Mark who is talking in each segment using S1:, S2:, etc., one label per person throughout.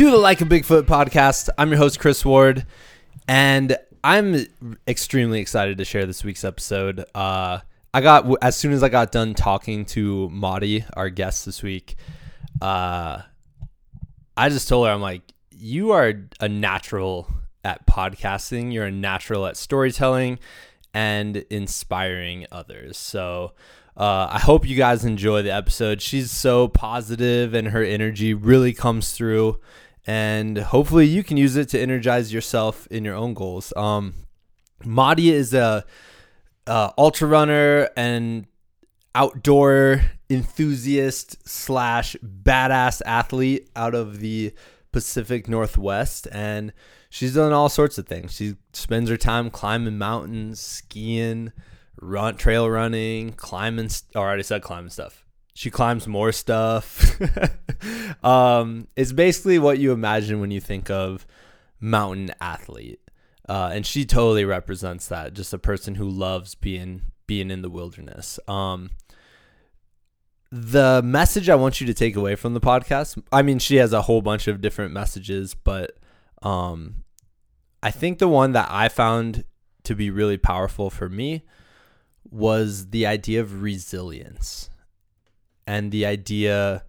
S1: To the Like a Bigfoot podcast. I'm your host, Chris Ward, and I'm extremely excited to share this week's episode. Uh, I got, as soon as I got done talking to Madi, our guest this week, uh, I just told her, I'm like, you are a natural at podcasting, you're a natural at storytelling and inspiring others. So, uh, I hope you guys enjoy the episode. She's so positive and her energy really comes through. And hopefully you can use it to energize yourself in your own goals. Um, Madi is a, a ultra runner and outdoor enthusiast slash badass athlete out of the Pacific Northwest. And she's done all sorts of things. She spends her time climbing mountains, skiing, run trail running, climbing. I already said climbing stuff. She climbs more stuff. um, it's basically what you imagine when you think of mountain athlete, uh, and she totally represents that. Just a person who loves being being in the wilderness. Um, the message I want you to take away from the podcast. I mean, she has a whole bunch of different messages, but um, I think the one that I found to be really powerful for me was the idea of resilience and the idea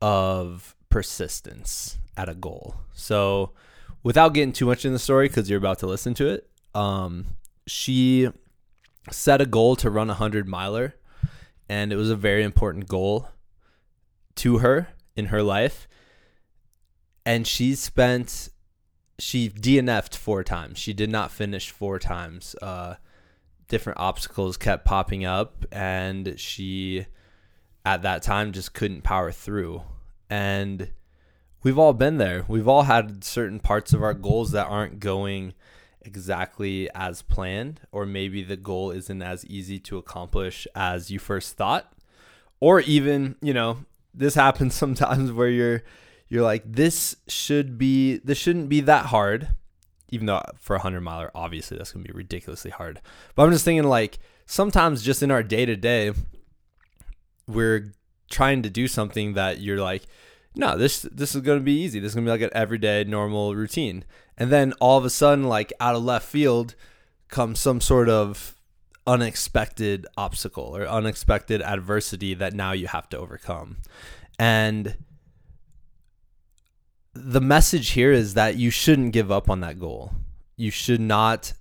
S1: of persistence at a goal. So, without getting too much in the story, because you're about to listen to it, um, she set a goal to run a hundred miler, and it was a very important goal to her in her life. And she spent, she DNF'd four times. She did not finish four times. Uh, different obstacles kept popping up and she at that time just couldn't power through. And we've all been there. We've all had certain parts of our goals that aren't going exactly as planned or maybe the goal isn't as easy to accomplish as you first thought. Or even you know this happens sometimes where you're you're like this should be this shouldn't be that hard even though for a 100 miler, obviously that's to be ridiculously hard. But I'm just thinking, like, sometimes just in our day to day, we're trying to do something that you're like, no, this this is to be easy. This is to be like an everyday normal routine. And then all of a sudden, like out of left field, comes some sort of unexpected obstacle or unexpected adversity that now you have to overcome. And the message here is that you shouldn't give up on that goal. You should not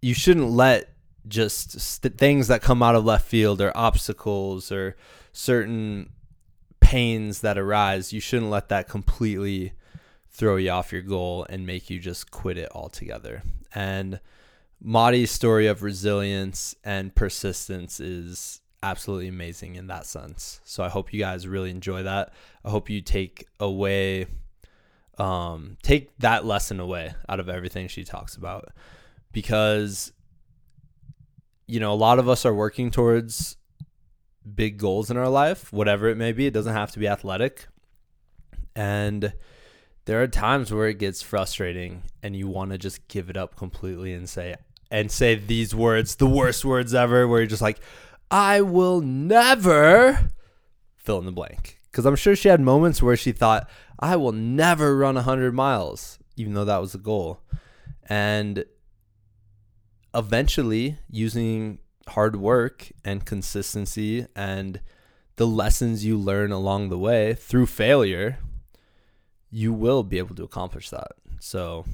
S1: you shouldn't let just st- things that come out of left field or obstacles or certain pains that arise, you shouldn't let that completely throw you off your goal and make you just quit it altogether. And Madi's story of resilience and persistence is absolutely amazing in that sense. So I hope you guys really enjoy that. I hope you take away um take that lesson away out of everything she talks about because you know, a lot of us are working towards big goals in our life, whatever it may be. It doesn't have to be athletic. And there are times where it gets frustrating and you want to just give it up completely and say and say these words, the worst words ever, where you're just like, I will never fill in the blank. Because I'm sure she had moments where she thought, I will never run 100 miles, even though that was the goal. And eventually, using hard work and consistency and the lessons you learn along the way through failure, you will be able to accomplish that. So,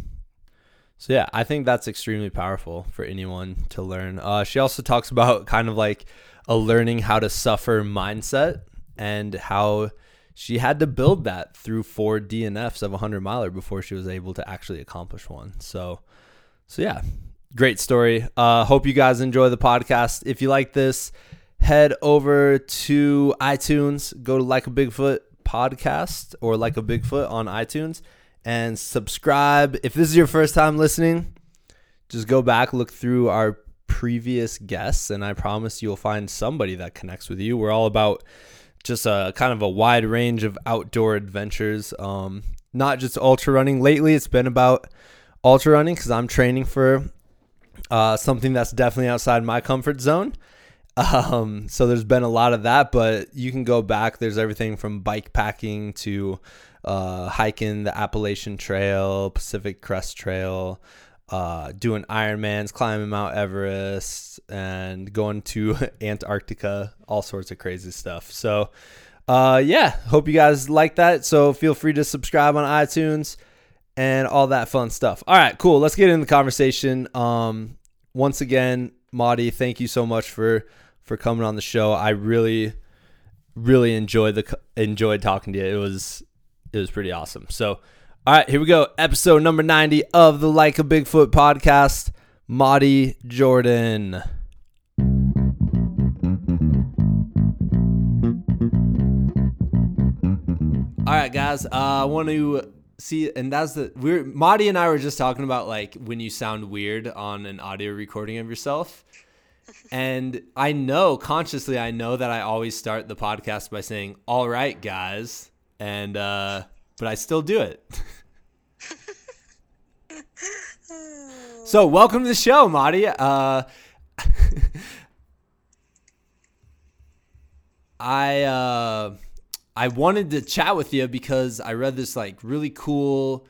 S1: so yeah, I think that's extremely powerful for anyone to learn. Uh, she also talks about kind of like a learning how to suffer mindset and how she had to build that through four DNFs of a hundred miler before she was able to actually accomplish one. So, so yeah, great story. Uh, hope you guys enjoy the podcast. If you like this, head over to iTunes, go to Like a Bigfoot podcast or Like a Bigfoot on iTunes and subscribe. If this is your first time listening, just go back, look through our previous guests, and I promise you'll find somebody that connects with you. We're all about just a kind of a wide range of outdoor adventures, um, not just ultra running. Lately, it's been about ultra running because I'm training for uh, something that's definitely outside my comfort zone. Um, so there's been a lot of that, but you can go back. There's everything from bike packing to uh, hiking the Appalachian Trail, Pacific Crest Trail, uh, doing Ironmans, climbing Mount Everest, and going to Antarctica, all sorts of crazy stuff. So, uh, yeah, hope you guys like that. So feel free to subscribe on iTunes and all that fun stuff. All right, cool. Let's get into the conversation. Um, once again, Madi, thank you so much for for coming on the show. I really, really enjoyed the enjoyed talking to you. It was it was pretty awesome. So, all right, here we go. Episode number 90 of the Like a Bigfoot podcast. Madi Jordan. All right, guys. Uh, I want to see, and that's the we're Madi and I were just talking about like when you sound weird on an audio recording of yourself. And I know consciously, I know that I always start the podcast by saying, "All right, guys," and uh, but I still do it. so, welcome to the show, Madi. Uh, I uh, I wanted to chat with you because I read this like really cool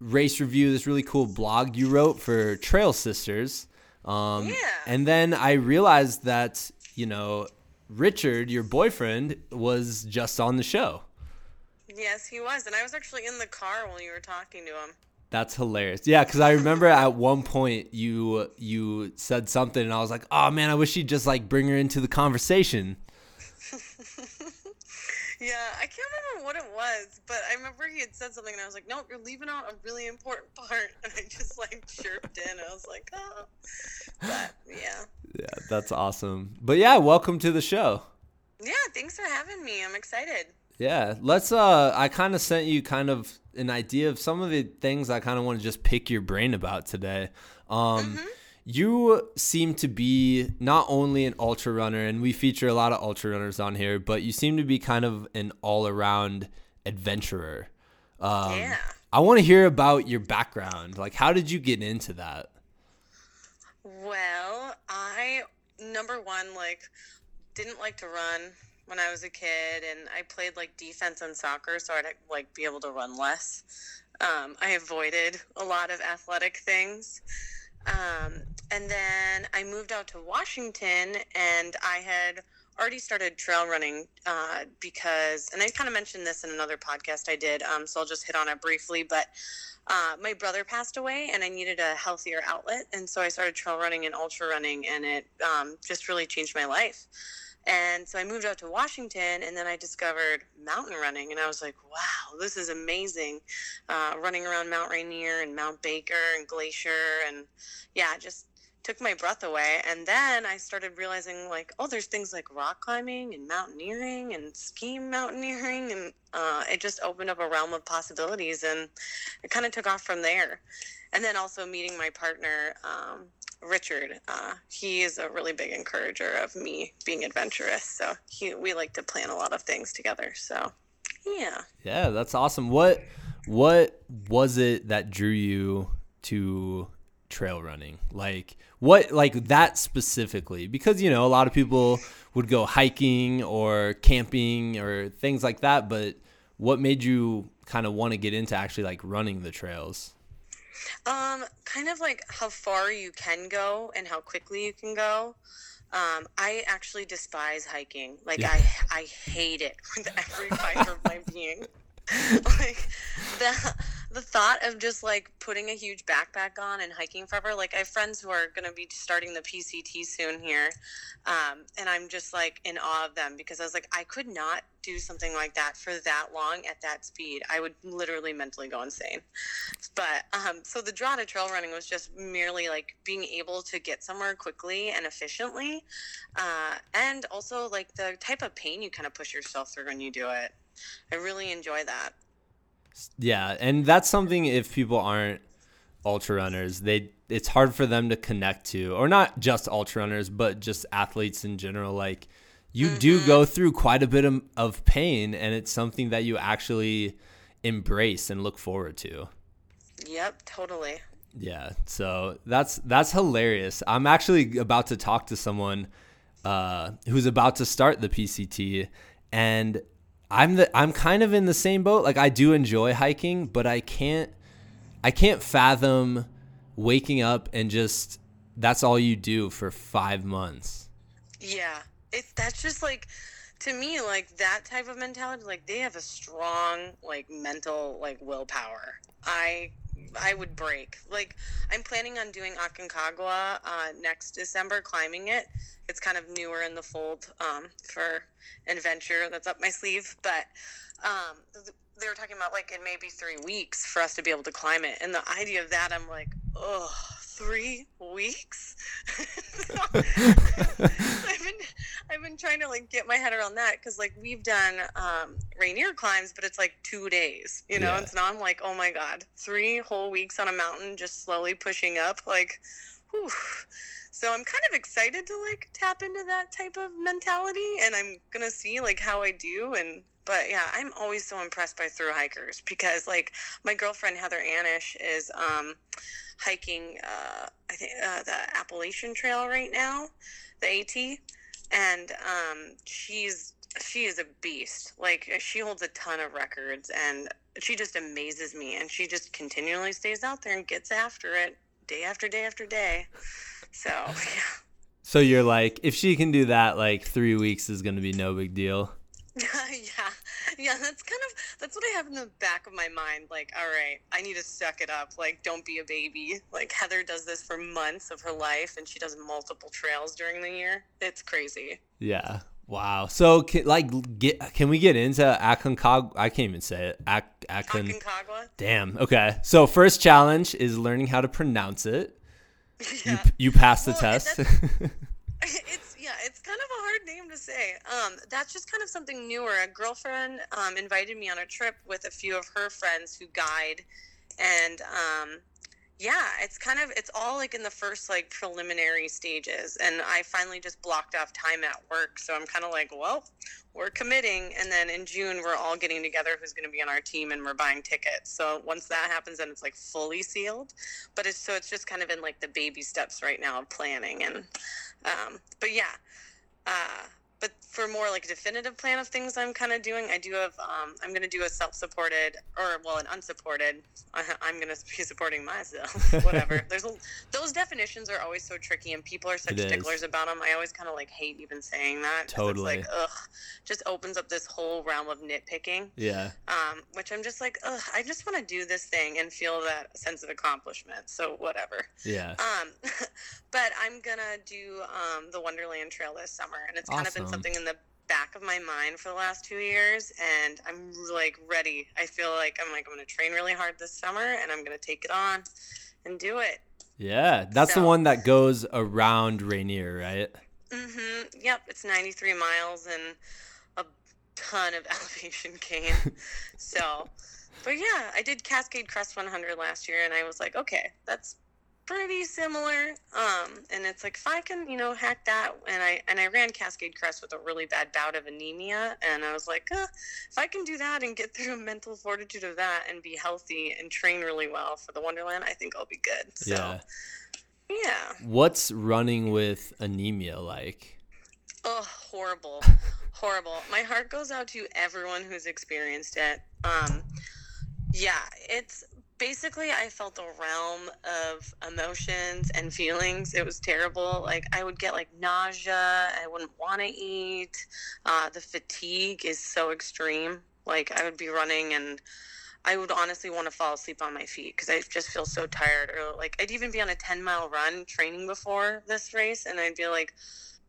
S1: race review, this really cool blog you wrote for Trail Sisters. Um,
S2: Yeah.
S1: And then I realized that you know Richard, your boyfriend, was just on the show.
S2: Yes, he was, and I was actually in the car while you were talking to him.
S1: That's hilarious. Yeah, because I remember at one point you you said something, and I was like, "Oh man, I wish you'd just like bring her into the conversation."
S2: Yeah, I can't remember what it was, but I remember he had said something, and I was like, "Nope, you're leaving out a really important part," and I just like chirped in. I was like, "Oh," but yeah,
S1: Yeah, that's awesome. But yeah, welcome to the show.
S2: yeah. Thanks for having me. I'm excited.
S1: Yeah, let's. Uh, I kind of sent you kind of an idea of some of the things I kind of want to just pick your brain about today. Um, You seem to be not only an ultra runner, and we feature a lot of ultra runners on here, but you seem to be kind of an all around adventurer. Um,
S2: Yeah.
S1: I want to hear about your background. Like, how did you get into that?
S2: Well, I number one like didn't like to run when I was a kid, and I played like defense and soccer, so I'd like be able to run less. Um, I avoided a lot of athletic things. Um, and then I moved out to Washington, and I had already started trail running uh, because, and I kind of mentioned this in another podcast I did, um, so I'll just hit on it briefly. But uh, my brother passed away, and I needed a healthier outlet, and so I started trail running and ultra running, and it um, just really changed my life. And so I moved out to Washington, and then I discovered mountain running, and I was like, "Wow, this is amazing!" Uh, running around Mount Rainier and Mount Baker and Glacier, and yeah, just took my breath away. And then I started realizing, like, oh, there's things like rock climbing and mountaineering and ski mountaineering, and uh, it just opened up a realm of possibilities, and it kind of took off from there. And then also meeting my partner, um, Richard. Uh, he is a really big encourager of me being adventurous. So he, we like to plan a lot of things together. So, yeah.
S1: Yeah, that's awesome. What what was it that drew you to trail running? Like what like that specifically? Because you know, a lot of people would go hiking or camping or things like that, but what made you kind of want to get into actually like running the trails?
S2: Um, kind of like how far you can go and how quickly you can go. Um, I actually despise hiking. Like
S1: Yeah.
S2: I, I hate it with every fiber of my being. like the the thought of just like putting a huge backpack on and hiking forever. Like I have friends who are gonna be starting the PCT soon here, um, and I'm just like in awe of them because I was like I could not do something like that for that long at that speed. I would literally mentally go insane. But um, so the draw to trail running was just merely like being able to get somewhere quickly and efficiently, uh, and also like the type of pain you kind of push yourself through when you do it. I really enjoy that.
S1: Yeah, and that's something if people aren't ultra runners, they it's hard for them to connect to, or not just ultra runners, but just athletes in general. Like you do go through quite a bit of, of pain, and it's something that you actually embrace and look forward to.
S2: Yep, totally.
S1: Yeah, so that's that's hilarious. I'm actually about to talk to someone uh, who's about to start the PCT, and I'm the I'm kind of in the same boat. Like I do enjoy hiking, but I can't I can't fathom waking up and just that's all you do for five months.
S2: Yeah, it's that's just like to me like that type of mentality. Like they have a strong like mental like willpower. I I would break. Like I'm planning on doing Aconcagua uh, next December, climbing it. It's kind of newer in the fold um, for adventure that's up my sleeve, but um, they were talking about like in maybe three weeks for us to be able to climb it. And the idea of that, I'm like, oh, three weeks. I've been I've been trying to like get my head around that because like we've done um, Rainier climbs, but it's like two days, you know. Yeah. And so now I'm like, oh my god, three whole weeks on a mountain, just slowly pushing up, like, whew. So I'm kind of excited to like tap into that type of mentality, and I'm gonna see like how I do and but yeah, I'm always so impressed by through hikers because like my girlfriend Heather Anish is um, hiking uh, I think uh, the Appalachian Trail right now, the AT, and um, she's she is a beast. Like she holds a ton of records and she just amazes me and she just continually stays out there and gets after it day after day after day. So, yeah.
S1: So you're like if she can do that like 3 weeks is going to be no big deal.
S2: yeah, yeah. That's kind of that's what I have in the back of my mind. Like, all right, I need to suck it up. Like, don't be a baby. Like Heather does this for months of her life, and she does multiple trails during the year. It's crazy.
S1: Yeah. Wow. So, can, like, get can we get into Aconcagua? I can't even say it. Ac- Acon- Aconcagua. Damn. Okay. So, first challenge is learning how to pronounce it. Yeah. You you passed the well, test.
S2: it's yeah, it's kind of a hard name to say. Um, that's just kind of something newer. A girlfriend um, invited me on a trip with a few of her friends who guide, and um, yeah, it's kind of it's all like in the first like preliminary stages, and I finally just blocked off time at work, so I'm kind of like, well, we're committing, and then in June we're all getting together who's going to be on our team, and we're buying tickets. So once that happens, then it's like fully sealed. But it's so it's just kind of in like the baby steps right now of planning and um, but yeah, uh, but for more like definitive plan of things I'm kind of doing, I do have um, I'm going to do a self-supported or well an unsupported. I, am going to be supporting myself. Whatever. There's a, those definitions are always so tricky, and people are such sticklers about them. I always kind of like hate even saying that.
S1: Totally.
S2: It's like ugh, just opens up this whole realm of nitpicking.
S1: Yeah.
S2: Um, which I'm just like ugh, I just want to do this thing and feel that sense of accomplishment. So whatever.
S1: Yeah.
S2: Um, but I'm gonna do um the Wonderland Trail this summer, and it's kind of been something in the back of my mind for the last two years and i'm like ready. I feel like i'm like i'm gonna train really hard this summer and i'm gonna take it on and do it.
S1: Yeah that's so, the one that goes around rainier right?
S2: Mm-hmm. Yep it's 93 miles and a ton of elevation gain. So but yeah i did cascade crest 100 last year and i was like okay that's pretty similar. Um, and it's like if I can, you know, hack that, and I and I ran Cascade Crest with a really bad bout of anemia, and I was like, uh, if I can do that and get through a mental fortitude of that and be healthy and train really well for the Wonderland, I think I'll be good. So, yeah. Yeah.
S1: What's running with anemia like?
S2: Oh, horrible. horrible. My heart goes out to everyone who's experienced it. Um, yeah, it's basically I felt a realm of emotions and feelings. It was terrible. Like I would get like nausea. I wouldn't want to eat. Uh, the fatigue is so extreme. Like I would be running and I would honestly want to fall asleep on my feet because I just feel so tired. Or like I'd even be on a 10 mile run training before this race and I'd be like,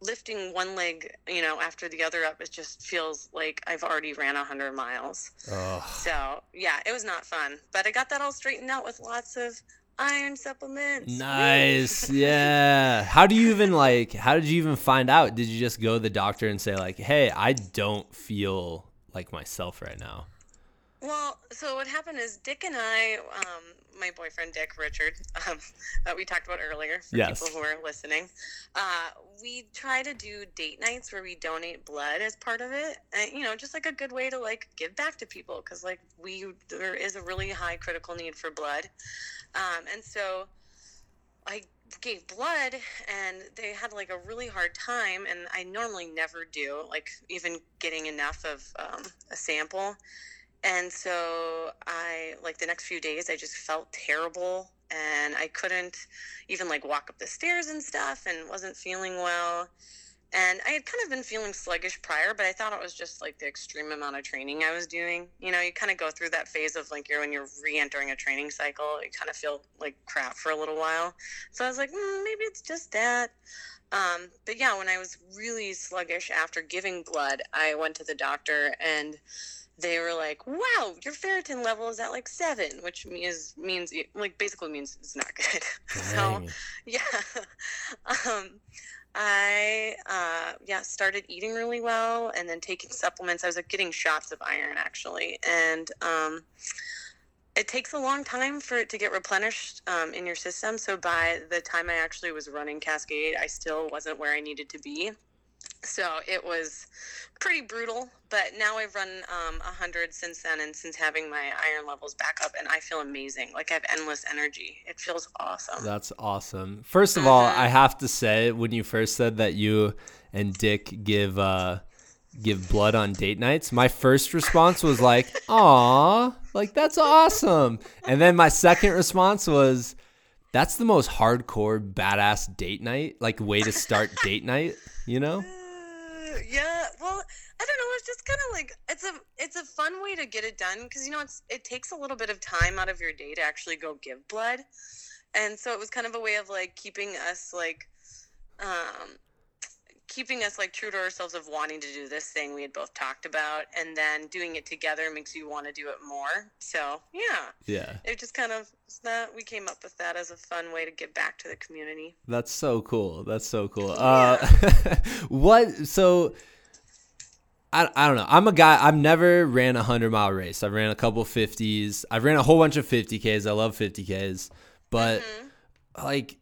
S2: lifting one leg, you know, after the other up, it just feels like I've already ran a hundred miles. So yeah, it was not fun, but I got that all straightened out with lots of iron supplements.
S1: Nice. yeah. How do you even like? How did you even find out? Did you just go to the doctor and say like, "Hey, I don't feel like myself right now"?
S2: Well, so what happened is Dick and I, um, my boyfriend Dick Richard, um, that we talked about earlier for yes. people who are listening, uh, we try to do date nights where we donate blood as part of it, and you know, just like a good way to like give back to people because like we there is a really high critical need for blood, um, and so I gave blood and they had like a really hard time and i normally never do like even getting enough of um, a sample and so i like the next few days i just felt terrible and i couldn't even like walk up the stairs and stuff and wasn't feeling well and I had kind of been feeling sluggish prior, but I thought it was just like the extreme amount of training I was doing. You know, you kind of go through that phase of like you're when you're re-entering a training cycle, you kind of feel like crap for a little while. So I was like, mm, maybe it's just that. Um, but yeah, when I was really sluggish after giving blood, I went to the doctor and they were like, "Wow, your ferritin level is at like seven, which means means like basically means it's not good." so yeah. um, I uh, yeah started eating really well and then taking supplements. I was like, getting shots of iron actually, and um, it takes a long time for it to get replenished um, in your system. So by the time I actually was running Cascade, I still wasn't where I needed to be. So it was pretty brutal, but now I've run um, 100 since then, and since having my iron levels back up, and I feel amazing. Like I have endless energy. It feels awesome.
S1: That's awesome. First of all, I have to say, when you first said that you and Dick give uh, give blood on date nights, my first response was like, "Aw, like that's awesome," and then my second response was, "That's the most hardcore badass date night, like way to start date night." You know?
S2: Yeah well i don't know it's just kind of like it's a it's a fun way to get it done because you know it's it takes a little bit of time out of your day to actually go give blood. And so it was kind of a way of like keeping us like um keeping us like true to ourselves of wanting to do this thing we had both talked about and then doing it together makes you want to do it more so yeah
S1: yeah
S2: it just kind of that we came up with that as a fun way to give back to the community
S1: that's so cool that's so cool yeah. uh what so I, I don't know. I'm a guy. I've never ran a hundred mile race. I've ran a couple fifties. I've ran a whole bunch of 50ks. I love 50ks, but mm-hmm. like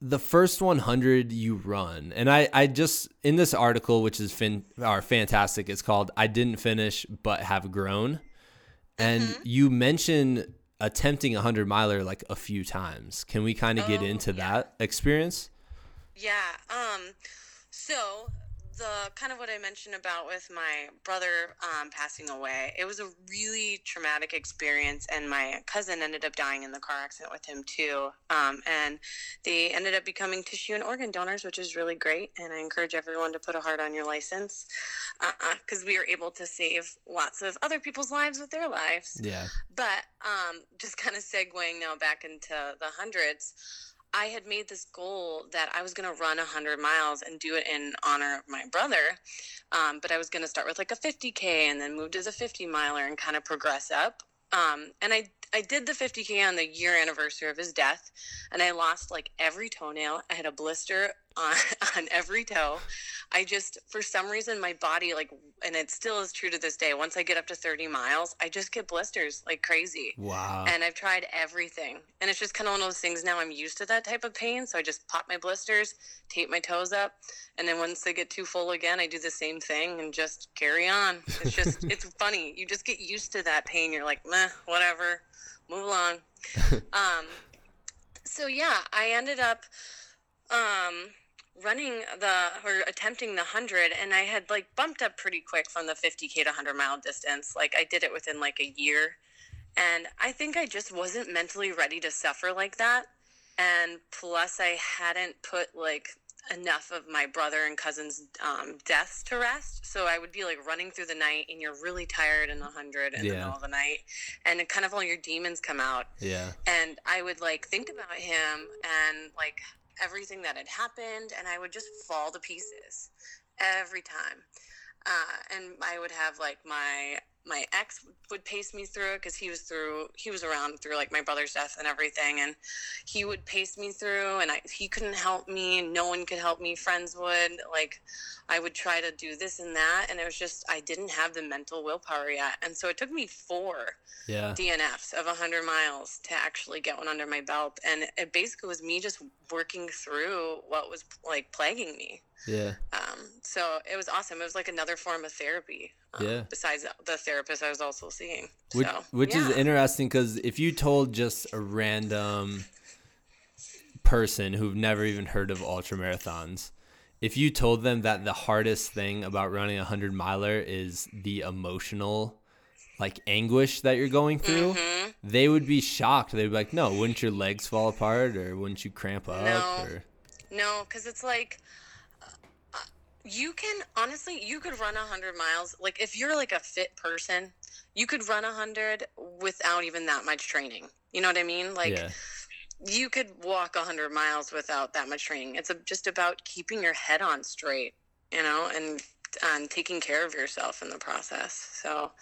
S1: the first 100 you run and i i just in this article which is fin are fantastic it's called i didn't finish but have grown and mm-hmm. you mention attempting a 100 miler like a few times can we kind of oh, get into yeah. that experience
S2: yeah um so the kind of what I mentioned about with my brother um, passing away, it was a really traumatic experience, and my cousin ended up dying in the car accident with him too. Um, and they ended up becoming tissue and organ donors, which is really great. And I encourage everyone to put a heart on your license because uh, we were able to save lots of other people's lives with their lives.
S1: Yeah.
S2: But um, just kind of segueing now back into the hundreds I had made this goal that I was going to run 100 miles and do it in honor of my brother. Um, but I was going to start with like a 50K and then move as a 50 miler and kind of progress up. Um, and I I did the 50k on the year anniversary of his death, and I lost like every toenail. I had a blister on on every toe. I just for some reason my body like, and it still is true to this day. Once I get up to 30 miles, I just get blisters like crazy.
S1: Wow.
S2: And I've tried everything, and it's just kind of one of those things. Now I'm used to that type of pain, so I just pop my blisters, tape my toes up, and then once they get too full again, I do the same thing and just carry on. It's just it's funny. You just get used to that pain. You're like, meh, whatever move along. um, so yeah, I ended up um, running the or attempting the 100 and I had like bumped up pretty quick from the 50k to 100 mile distance. Like I did it within like a year. And I think I just wasn't mentally ready to suffer like that. And plus I hadn't put like enough of my brother and cousin's um, deaths to rest. So I would be like running through the night, and you're really tired in the hundred in yeah. the middle of the night, and kind of all your demons come out.
S1: Yeah.
S2: And I would like think about him and like everything that had happened, and I would just fall to pieces every time. Uh, and I would have like my my ex would pace me through it because he was through he was around through like my brother's death and everything and he would pace me through and I, he couldn't help me no one could help me friends would like i would try to do this and that and it was just i didn't have the mental willpower yet and so it took me four
S1: yeah.
S2: dnfs of 100 miles to actually get one under my belt and it basically was me just working through what was like plaguing me
S1: yeah.
S2: Um, so it was awesome. It was like another form of therapy. Um,
S1: yeah.
S2: Besides the therapist I was also seeing.
S1: Which,
S2: so,
S1: which
S2: yeah.
S1: is interesting because if you told just a random person who've never even heard of ultra marathons, if you told them that the hardest thing about running a hundred miler is the emotional like anguish that you're going through,
S2: Mm-hmm.
S1: they would be shocked. They'd be like, "No, wouldn't your legs fall apart, or wouldn't you cramp up?"
S2: No.
S1: Or
S2: No, because it's like uh, you can honestly, you could run a hundred miles. Like if you're like a fit person, you could run a hundred without even that much training. You know what I mean? Like
S1: yeah,
S2: you could walk a hundred miles without that much training. It's just about keeping your head on straight, you know, and and taking care of yourself in the process. So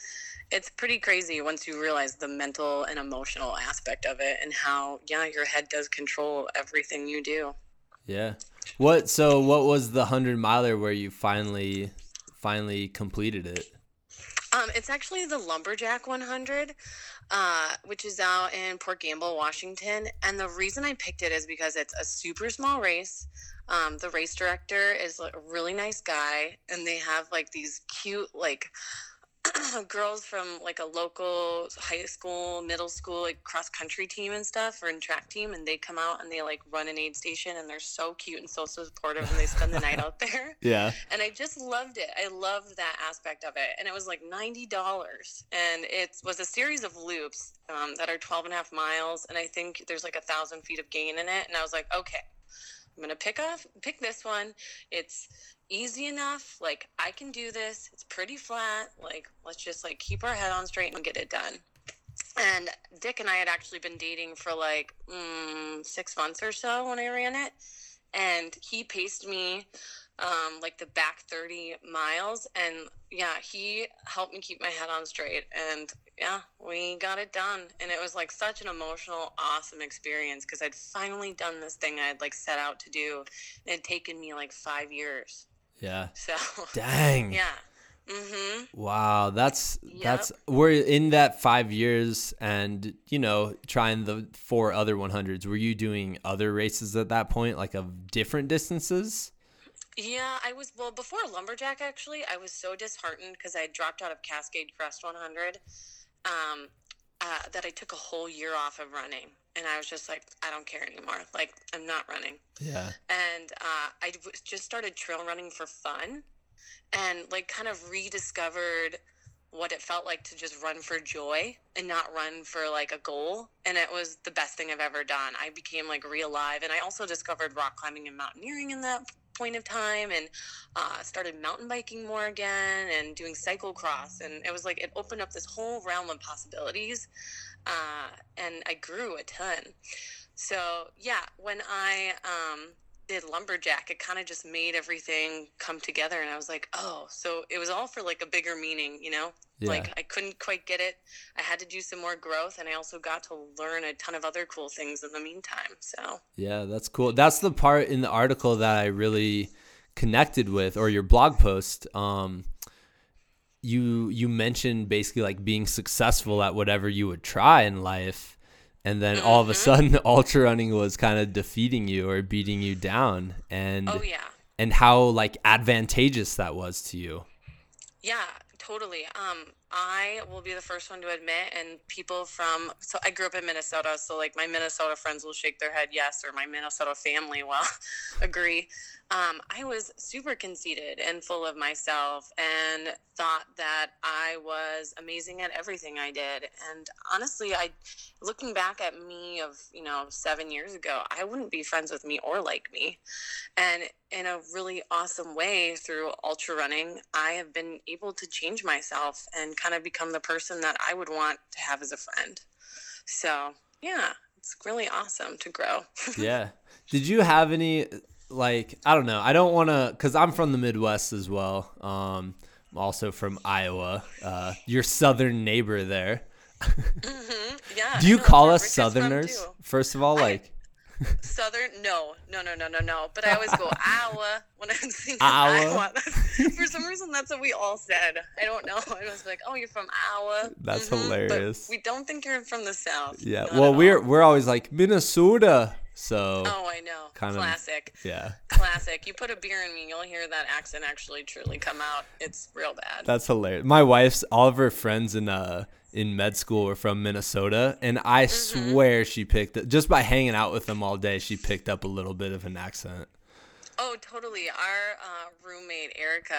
S2: it's pretty crazy once you realize the mental and emotional aspect of it and how yeah your head does control everything you do.
S1: yeah. What? So, what was the hundred miler where you finally, finally completed it?
S2: Um, it's actually the Lumberjack 100, uh, which is out in Port Gamble, Washington. And the reason I picked it is because it's a super small race. Um, the race director is a really nice guy, and they have like these cute like girls from like a local high school, middle school, like cross country team and stuff, or in track team, and they come out and they like run an aid station, and they're so cute and so supportive, and they spend the night out there
S1: Yeah,
S2: and I just loved it. I loved that aspect of it, and it was like ninety dollars, and it was a series of loops um, that are 12 and a half miles, and I think there's like a thousand feet of gain in it, and I was like, okay, I'm gonna pick off, pick this one. It's easy enough. Like I can do this. It's pretty flat. Like let's just like keep our head on straight and get it done. And Dick and I had actually been dating for like mm, six months or so when I ran it, and he paced me um, like the back 30 miles. And yeah, he helped me keep my head on straight. And yeah, we got it done. And it was like such an emotional, awesome experience because I'd finally done this thing I'd like set out to do. It had taken me like five years.
S1: Yeah.
S2: So,
S1: Dang.
S2: yeah. Mm-hmm.
S1: Wow, that's
S2: Yep.
S1: that's we're in that five years, and you know, trying the four other 100s. Were you doing other races at that point, like of different distances?
S2: Yeah, I was well before Lumberjack. Actually, I was so disheartened because I had dropped out of Cascade Crest 100 um, uh, that I took a whole year off of running, and I was just like, I don't care anymore. Like, I'm not running.
S1: Yeah,
S2: And uh, I just started trail running for fun, and like kind of rediscovered what it felt like to just run for joy and not run for like a goal. And it was the best thing i've ever done. I became like real alive and i also discovered rock climbing and mountaineering in that point of time and uh, started mountain biking more again and doing cyclocross. And it was like it opened up this whole realm of possibilities uh, and i grew a ton so yeah when i um, did lumberjack it kind of just made everything come together and i was like oh so it was all for like a bigger meaning you know
S1: yeah,
S2: like i couldn't quite get it i had to do some more growth and i also got to learn a ton of other cool things in the meantime so
S1: yeah. That's cool. That's the part in the article that I really connected with, or your blog post. Um, you you mentioned basically like being successful at whatever you would try in life, and then all of a
S2: Mhm.
S1: sudden, ultra running was kind of defeating you or beating you down, and
S2: oh yeah
S1: and how like advantageous that was to you.
S2: Yeah, totally. Um, I will be the first one to admit, and people from so I grew up in Minnesota, so like my Minnesota friends will shake their head yes, or my Minnesota family will agree. Um, I was super conceited and full of myself, and thought that I was amazing at everything I did. And honestly, I, looking back at me of you know seven years ago, I wouldn't be friends with me or like me. And in a really awesome way through ultra running, I have been able to change myself and kind of become the person that I would want to have as a friend. So, yeah, it's really awesome to grow.
S1: yeah. Did you have any like I don't know. I don't want to cuz I'm from the Midwest as well. Um I'm also from Iowa. Uh your southern neighbor there.
S2: hmm Yeah.
S1: Do you
S2: no,
S1: call us
S2: Richard's
S1: southerners? First of all,
S2: I-
S1: like
S2: Southern? No, no, no, no, no, no. But I always go Iowa when I'm thinking
S1: Iowa?
S2: Iowa. For some reason, that's what we all said. I don't know. I was like, "Oh, you're from Iowa."
S1: That's
S2: Mhm,
S1: hilarious.
S2: But we don't think you're from the South.
S1: yeah. Well, we're
S2: all.
S1: we're always like Minnesota. So
S2: Oh, I know.
S1: kind of-
S2: Classic.
S1: yeah,
S2: Classic. You put a beer in me, you'll hear that accent actually truly come out. It's real bad.
S1: that's hilarious. My wife's all of her friends in uh in med school were from Minnesota, and I
S2: Mm-hmm.
S1: swear she picked it just by hanging out with them all day. She picked up a little bit of an accent.
S2: Oh, totally. Our uh, roommate Erica,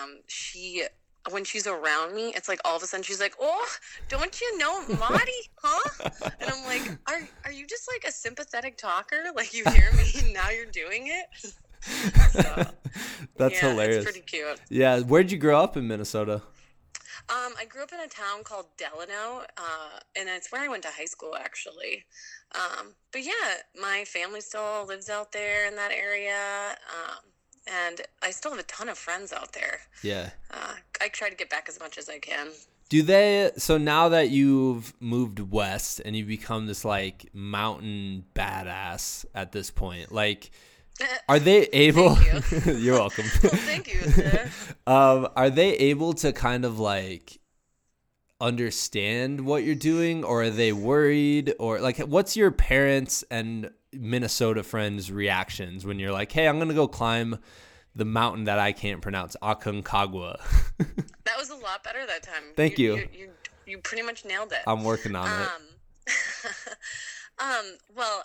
S2: um, she when she's around me, it's like all of a sudden she's like, "Oh, don't you know Marty, huh?" And I'm like, "Are are you just like a sympathetic talker? Like you hear me now, you're doing it." So,
S1: That's
S2: yeah,
S1: hilarious.
S2: Pretty cute.
S1: Yeah, where'd you grow up in Minnesota?
S2: Um, I grew up in a town called Delano, uh, and it's where I went to high school, actually. Um, but yeah, my family still lives out there in that area, um, and I still have a ton of friends out there.
S1: Yeah.
S2: Uh, I try to get back as much as I can.
S1: Do they so now that you've moved west and you've become this like mountain badass at this point, like are they able
S2: Thank
S1: You're welcome.
S2: Well, thank you.
S1: Um are they able to kind of like understand what you're doing or are they worried or like what's your parents and Minnesota friends reactions when you're like, "Hey, I'm going to go climb the mountain that I can't pronounce, Aconcagua."
S2: That was a lot better that time.
S1: Thank you.
S2: You, you, you pretty much nailed it.
S1: I'm working on it.
S2: Um, um, well,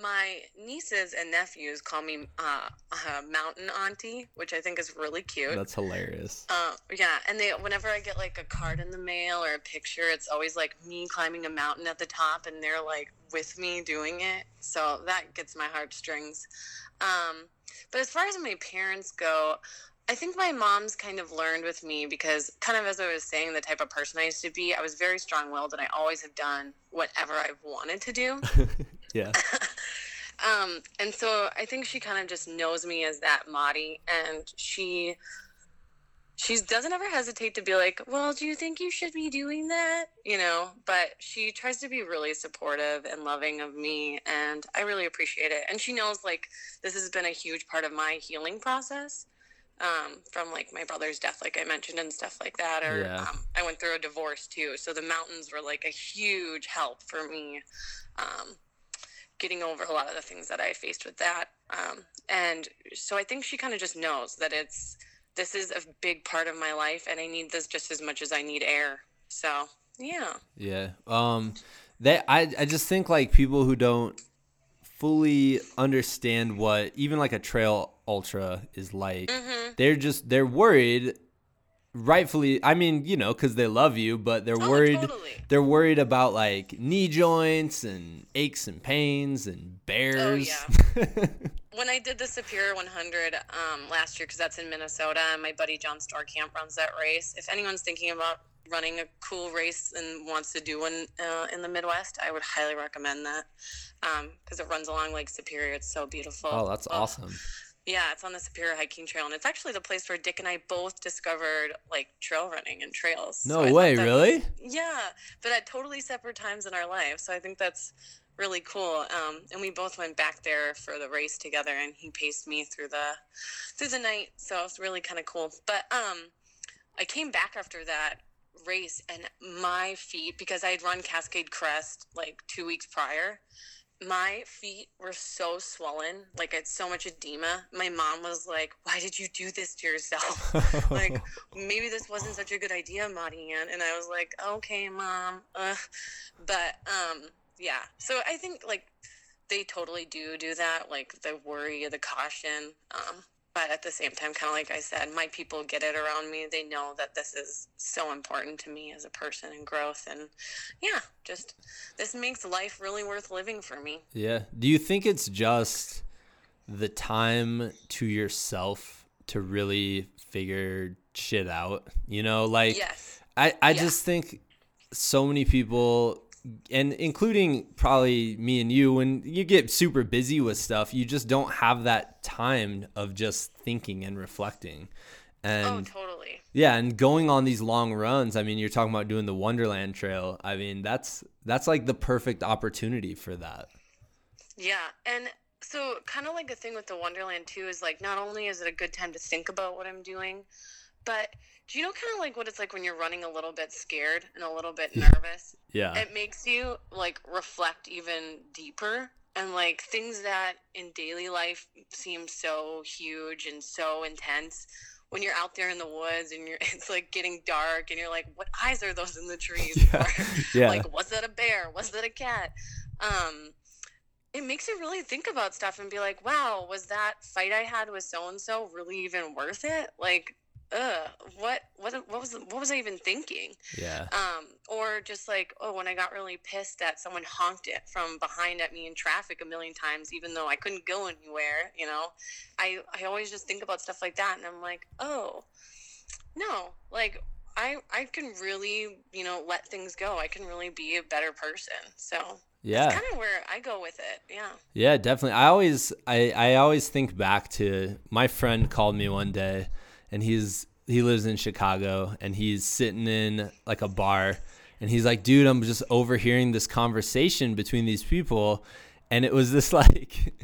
S2: my nieces and nephews call me uh, uh, Mountain Auntie, which I think is really cute.
S1: That's hilarious.
S2: Uh, yeah, and they whenever I get like a card in the mail or a picture, it's always like me climbing a mountain at the top, and they're like with me doing it. So that gets my heartstrings. Um, but as far as my parents go, I think my mom's kind of learned with me because, kind of as I was saying, the type of person I used to be, I was very strong willed and I always have done whatever I've wanted to do.
S1: Yeah.
S2: Um, and so I think she kind of just knows me as that Maudie, and she she doesn't ever hesitate to be like, "Well, do you think you should be doing that?" You know, but she tries to be really supportive and loving of me, and I really appreciate it. And she knows like this has been a huge part of my healing process. Um, from like my brother's death, like I mentioned, and stuff like that. Or
S1: Yeah.
S2: um, I went through a divorce too, so the mountains were like a huge help for me. Um, getting over a lot of the things that I faced with that. Um, and so I think she kind of just knows that it's this is a big part of my life, and I need this just as much as I need air. So yeah,
S1: Yeah. Um they I I just think like people who don't fully understand what even like a trail ultra is like,
S2: mm-hmm.
S1: they're just they're worried rightfully I mean, you know, cuz they love you, but they're
S2: oh,
S1: worried
S2: totally.
S1: they're worried about like knee joints and aches and pains and bears. oh, yeah.
S2: When I did the Superior 100 um, last year, because that's in Minnesota, and my buddy John Storkamp runs that race. If anyone's thinking about running a cool race and wants to do one uh, in the Midwest, I would highly recommend that because it runs along Lake Superior. It's so beautiful.
S1: oh, that's
S2: Oh,
S1: awesome.
S2: Yeah, it's on the Superior Hiking Trail, and it's actually the place where Dick and I both discovered like trail running and trails.
S1: No
S2: thought
S1: way,
S2: that
S1: really?
S2: yeah, but at totally separate times in our lives. So I think that's really cool. Um, and we both went back there for the race together, and he paced me through the through the night. So it's really kind of cool. But um, I came back after that race, and my feet because I had run Cascade Crest like two weeks prior my feet were so swollen like I had so much edema. My mom was like why did you do this to yourself? Like maybe this wasn't such a good idea Maudie Ann. And I was like okay mom uh. but um yeah. So I think like they totally do do that like the worry the caution um but at the same time kind of like I said my people get it around me they know that this is so important to me as a person and growth and yeah just this makes life really worth living for me
S1: Yeah. Do you think it's just the time to yourself to really figure shit out? You know, like
S2: yes
S1: I, I
S2: Yeah.
S1: just think so many people and including probably me and you when you get super busy with stuff you just don't have that time of just thinking and reflecting. Oh, and
S2: oh totally.
S1: yeah and going on these long runs i mean you're talking about doing the wonderland trail i mean that's that's like the perfect opportunity for that.
S2: Yeah, and so kind of like a thing with the Wonderland too is like not only is it a good time to think about what I'm doing, but do you know kind of like what it's like when you're running a little bit scared and a little bit nervous?
S1: yeah
S2: It makes you like reflect even deeper and like things that in daily life seem so huge and so intense when you're out there in the woods and you're it's like getting dark and you're like what eyes are those in the trees
S1: Yeah. Yeah.
S2: like was that a bear was that a cat um it makes you really think about stuff and be like wow was that fight i had with so and so really even worth it like uh what what what was what was i even thinking
S1: yeah.
S2: um, or just like, oh, when I got really pissed that someone honked it from behind at me in traffic a million times, even though I couldn't go anywhere, you know, I, I always just think about stuff like that. And I'm like, oh, no, like I, I can really, you know, let things go. I can really be a better person. So
S1: Yeah.
S2: that's kind of where I go with it. Yeah.
S1: Yeah, definitely. I always I, I always think back to my friend called me one day and he's he lives in Chicago and he's sitting in like a bar and he's like, "Dude, I'm just overhearing this conversation between these people." And it was this like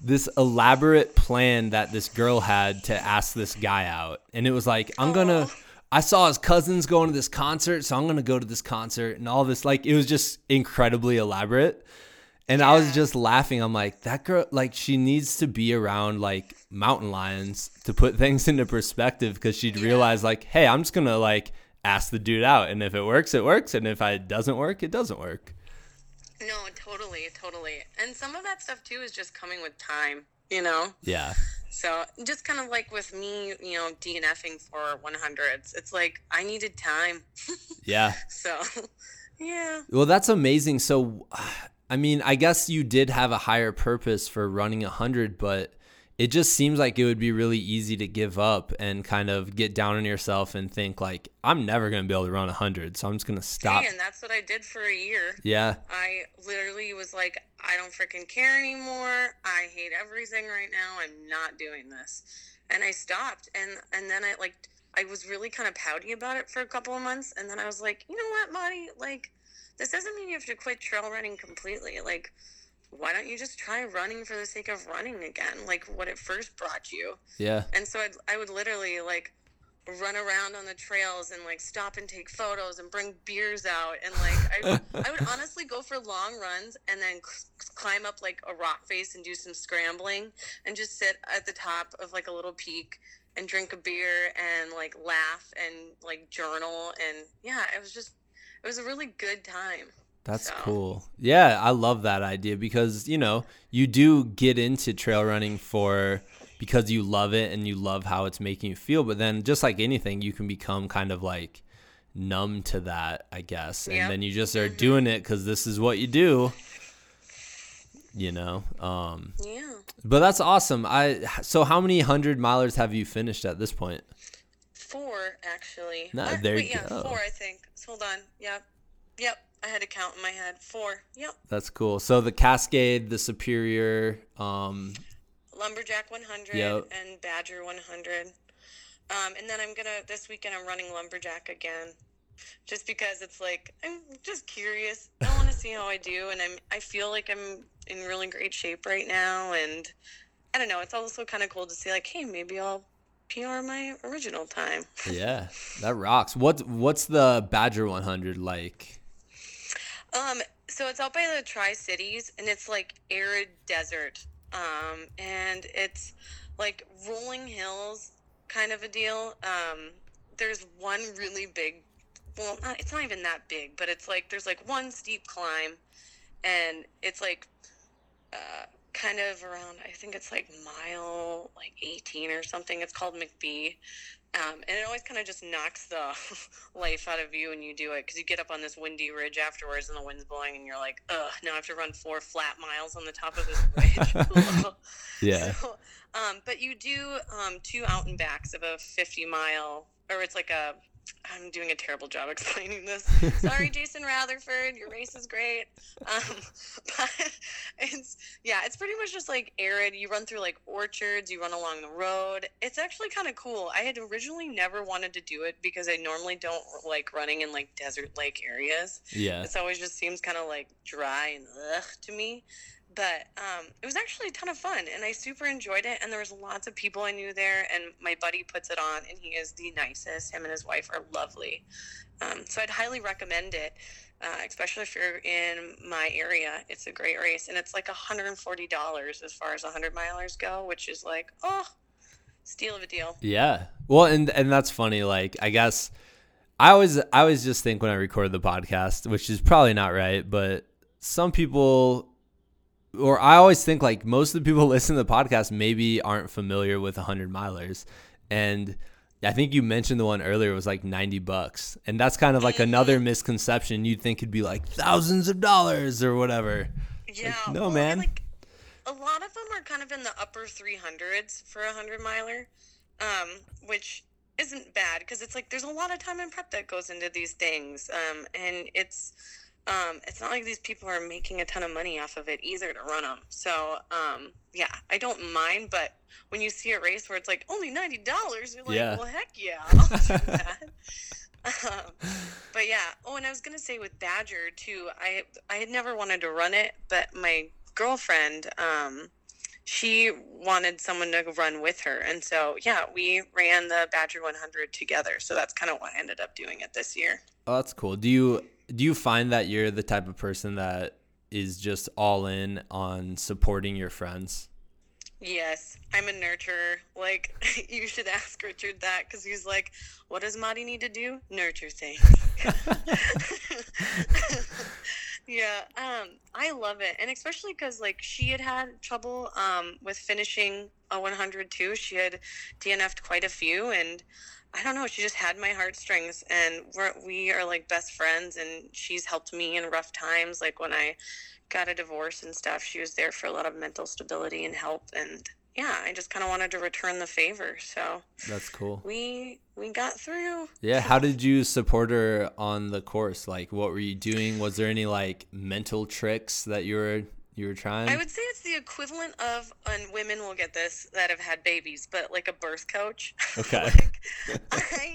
S1: this elaborate plan that this girl had to ask this guy out. And it was like, "I'm
S2: Aw.
S1: I saw his cousins going to this concert, so I'm to go to this concert and all this like it was just incredibly elaborate. And I was just laughing. I'm like, that girl, like, she needs to be around like mountain lions to put things into perspective because she'd realize, like, hey, I'm just gonna like ask the dude out, and if it works, it works, and if it doesn't work, it doesn't work.
S2: No, totally, totally. And some of that stuff too is just coming with time, you know?
S1: Yeah,
S2: So just kind of like with me, you know, DNFing for 100s, it's like I needed time.
S1: yeah.
S2: So, yeah.
S1: Well, that's amazing. So, I mean, I guess you did have a higher purpose for running hundred, but it just seems like it would be really easy to give up and kind of get down on yourself and think like, I'm never gonna be able to run a hundred, so I'm just gonna stop.
S2: Hey, and that's what I did for a year.
S1: Yeah,
S2: I literally was like, I don't freaking care anymore. I hate everything right now. I'm not doing this. And I stopped. And and then I like I was really kind of pouty about it for a couple of months. And then I was like, you know what, Marty? Like, this doesn't mean you have to quit trail running completely. Like, why don't you just try running for the sake of running again? Like what it first brought you.
S1: yeah,
S2: And so I'd, I would literally like run around on the trails and like stop and take photos and bring beers out and like I, I would honestly go for long runs and then c- climb up like a rock face and do some scrambling and just sit at the top of like a little peak and drink a beer and like laugh and like journal and yeah it was just it was a really good time
S1: that's
S2: So.
S1: cool. Yeah, I love that idea because you know you do get into trail running for because you love it and you love how it's making you feel, but then just like anything, you can become kind of like numb to that, I guess, and
S2: Yep.
S1: then you just are doing it because this is what you do. You know, um,
S2: yeah
S1: but that's awesome. I so how many hundred milers have you finished at this point?
S2: Four, actually.
S1: No, there
S2: Wait,
S1: you
S2: yeah,
S1: go.
S2: four, I think. Hold on. Yep. Yep. I had to count in my head. Four. Yep.
S1: That's cool. So the Cascade, the Superior, um,
S2: Lumberjack 100
S1: Yep.
S2: and Badger 100. Um, and then I'm going to, this weekend, I'm running Lumberjack again. Just because it's like, I'm just curious. I want to see how I do. And I'm, I feel like I'm in really great shape right now. And I don't know. It's also kind of cool to see, like, hey, maybe I'll PR my original time.
S1: yeah, that rocks. What what's the Badger 100 like?
S2: Um, so it's out by the Tri Cities, and it's like arid desert. Um, and it's like rolling hills, kind of a deal. Um, there's one really big. Well, not, it's not even that big, but it's like there's like one steep climb, and it's like uh, kind of around. I think it's like mile like 18 or something. It's called McBee. Um, and it always kind of just knocks the life out of you when you do it because you get up on this windy ridge afterwards and the wind's blowing and you're like, ugh, now I have to run four flat miles on the top of this ridge.
S1: Yeah.
S2: So, um, but you do um, two out and backs of a 50 mile, or it's like a. I'm doing a terrible job explaining this. Sorry, Jason Rutherford, your race is great. Um, but it's yeah, it's pretty much just like arid. You run through like orchards, you run along the road. It's actually kind of cool. I had originally never wanted to do it because I normally don't like running in like desert lake areas.
S1: Yeah.
S2: It's always just seems kind of like dry and ugh to me. But um, it was actually a ton of fun and I super enjoyed it. And there was lots of people I knew there. And my buddy puts it on and he is the nicest. Him and his wife are lovely. Um, so I'd highly recommend it, uh, especially if you're in my area. It's a great race. And it's like $140 as far as 100 milers go, which is like, oh, steal of a deal.
S1: Yeah. Well, and and that's funny. Like, I guess I always I always just think when I record the podcast, which is probably not right, but some people or I always think like most of the people listening to the podcast maybe aren't familiar with 100 milers. And I think you mentioned the one earlier was like 90 bucks. And that's kind of like another misconception. You'd think it'd be like thousands of dollars or whatever.
S2: Yeah.
S1: Like, no,
S2: well,
S1: man.
S2: Like, a lot of them are kind of in the upper 300s for a 100 miler, um, which isn't bad because it's like there's a lot of time and prep that goes into these things. Um, and it's um, it's not like these people are making a ton of money off of it either to run them. So, um, yeah, I don't mind. But when you see a race where it's like only ninety dollars, you're like,
S1: Yeah.
S2: well, heck yeah, I'll do that. um, but yeah. Oh, and I was gonna say with Badger too. I I had never wanted to run it, but my girlfriend, um, she wanted someone to run with her, and so yeah, we ran the Badger 100 together. So that's kind of what I ended up doing it this year.
S1: Oh, that's cool. Do you do you find that you're the type of person that is just all in on supporting your friends?
S2: Yes, I'm a nurturer. Like, you should ask Richard that because he's like, what does Marty need to do? Nurture things. yeah, um, I love it. And especially because, like, she had had trouble um, with finishing a 100 too. She had DNF'd quite a few. And I don't know, she just had my heartstrings. And we're, we are like best friends. And she's helped me in rough times. Like, when I got a divorce and stuff, she was there for a lot of mental stability and help. And yeah, I just kind of wanted to return the favor. So
S1: That's cool.
S2: we we got through.
S1: Yeah, how did you support her on the course? Like what were you doing? Was there any like mental tricks that you were you were trying?
S2: I would say it's the equivalent of, and women will get this that have had babies, but like a birth coach.
S1: Okay.
S2: like, I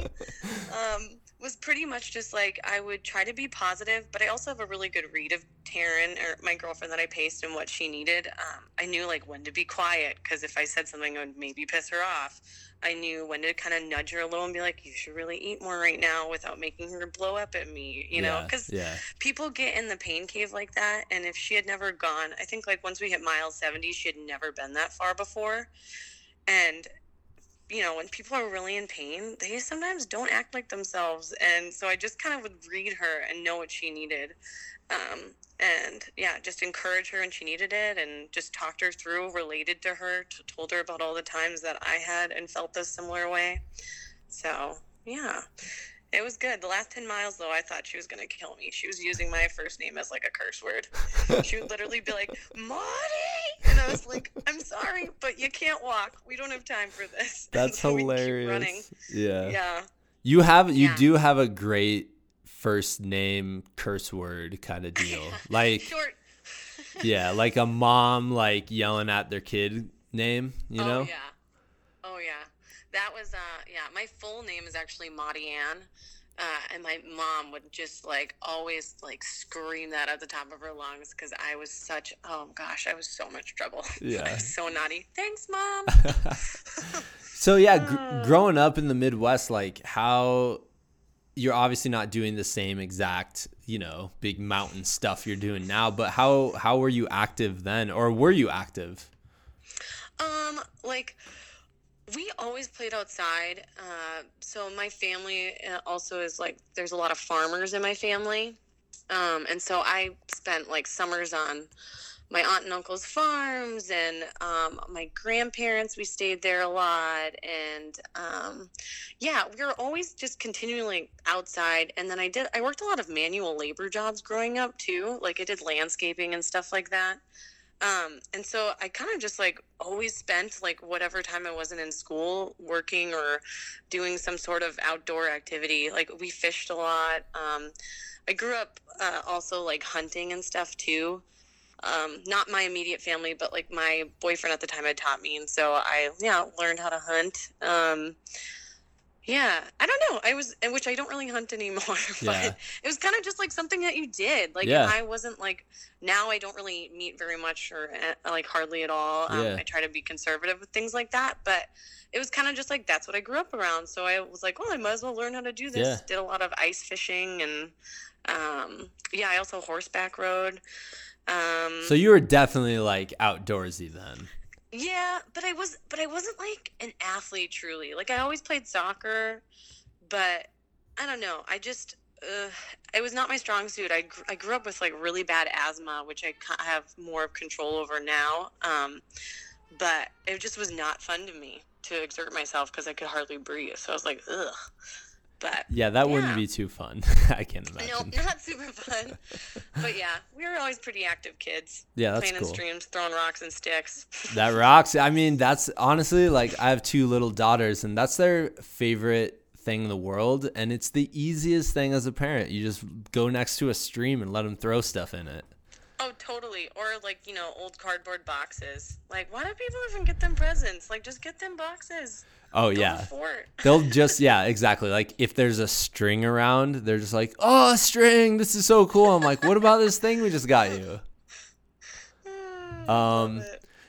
S2: um, was pretty much just like I would try to be positive, but I also have a really good read of Taryn or my girlfriend that I paced and what she needed. Um, I knew like when to be quiet because if I said something, it would maybe piss her off. I knew when to kind of nudge her a little and be like, "You should really eat more right now," without making her blow up at me. You know,
S1: Yeah,
S2: because
S1: yeah.
S2: people get in the pain cave like that and if she had never gone i think like once we hit mile 70 she had never been that far before and you know when people are really in pain they sometimes don't act like themselves and so i just kind of would read her and know what she needed um, and yeah just encourage her when she needed it and just talked her through related to her t- told her about all the times that i had and felt this similar way. So yeah it was good. The last 10 miles, though, I thought she was going to kill me. She was using my first name as like a curse word. She would literally be like, Marty! And I was like, I'm sorry, but you can't walk. We don't have time for this.
S1: That's
S2: so
S1: hilarious. Yeah.
S2: Yeah.
S1: You have you
S2: Yeah.
S1: do have a great first name curse word kind of deal. Like
S2: Short.
S1: yeah, like a mom like yelling at their kid name, you oh, know?
S2: Oh, yeah. Oh, yeah. That was, uh, yeah, my full name is actually Maudie Ann. Uh, and my mom would just like always like scream that at the top of her lungs because I was such oh gosh I was so much trouble I
S1: Yeah.
S2: was so naughty thanks mom
S1: So yeah, gr- growing up in the Midwest, like how you're obviously not doing the same exact, you know, big mountain stuff you're doing now, but how how were you active then, or were you active?
S2: Um, like we always played outside. Uh, so my family uh, also is like there's a lot of farmers in my family, um, and so I spent like summers on my aunt and uncle's farms and um, my grandparents. We stayed there a lot, and um, yeah, we were always just continually outside. And then I did I worked a lot of manual labor jobs growing up too. Like I did landscaping and stuff like that. Um, and so I kind of just like always spent like whatever time I wasn't in school working or doing some sort of outdoor activity. Like we fished a lot. Um, I grew up uh, also like hunting and stuff too. Um, not my immediate family, but like my boyfriend at the time had taught me, and so I yeah learned how to hunt. Um, Yeah, I don't know. I was, which I don't really hunt anymore, but
S1: Yeah.
S2: it was kind of just like something that you did. Like,
S1: Yeah.
S2: I wasn't like now. I don't really meet very much, or uh, like hardly at all. Um,
S1: Yeah.
S2: I try to be conservative with things like that, but it was kind of just like that's what I grew up around. So I was like, well, I might as well learn how to do this.
S1: Yeah.
S2: Did a lot of ice fishing, and um, yeah, I also horseback rode. Um,
S1: So you were definitely like outdoorsy then.
S2: Yeah, but I was, but I wasn't like an athlete truly. Like I always played soccer, but I don't know. I just, uh, it was not my strong suit. I gr- I grew up with like really bad asthma, which I ca- have more of control over now. Um, but it just was not fun to me to exert myself because I could hardly breathe. So I was like, ugh. But
S1: Yeah, that wouldn't be too fun. I can't
S2: no,
S1: imagine.
S2: not super fun. but yeah, we were always pretty active kids.
S1: Yeah, that's
S2: playing in streams, throwing rocks and sticks.
S1: That rocks. I mean, that's honestly like I have two little daughters, and that's their favorite thing in the world, and it's the easiest thing as a parent. You just go next to a stream and let them throw stuff in it.
S2: Oh, totally. Or like, you know, old cardboard boxes. Like, why do people even get them presents? Like, just get them boxes.
S1: Oh
S2: a
S1: yeah, they'll just yeah, exactly. Like if there's a string around, they're just like, "Oh, string! This is so cool." I'm like, "What about this thing we just got you?" Um.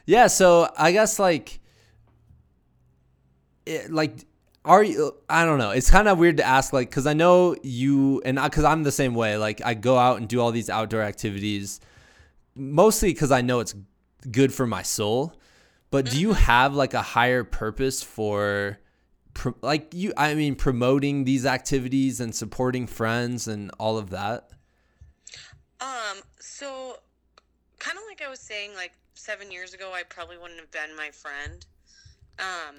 S1: Yeah, so I guess like, it, like, are you? I don't know. It's kind of weird to ask, like, because I know you and because I'm the same way. Like, I go out and do all these outdoor activities, mostly because I know it's good for my soul. But do you have like a higher purpose for, pro- like you? I mean, promoting these activities and supporting friends and all of that.
S2: Um, so kind of like I was saying, like seven years ago, I probably wouldn't have been my friend. Um,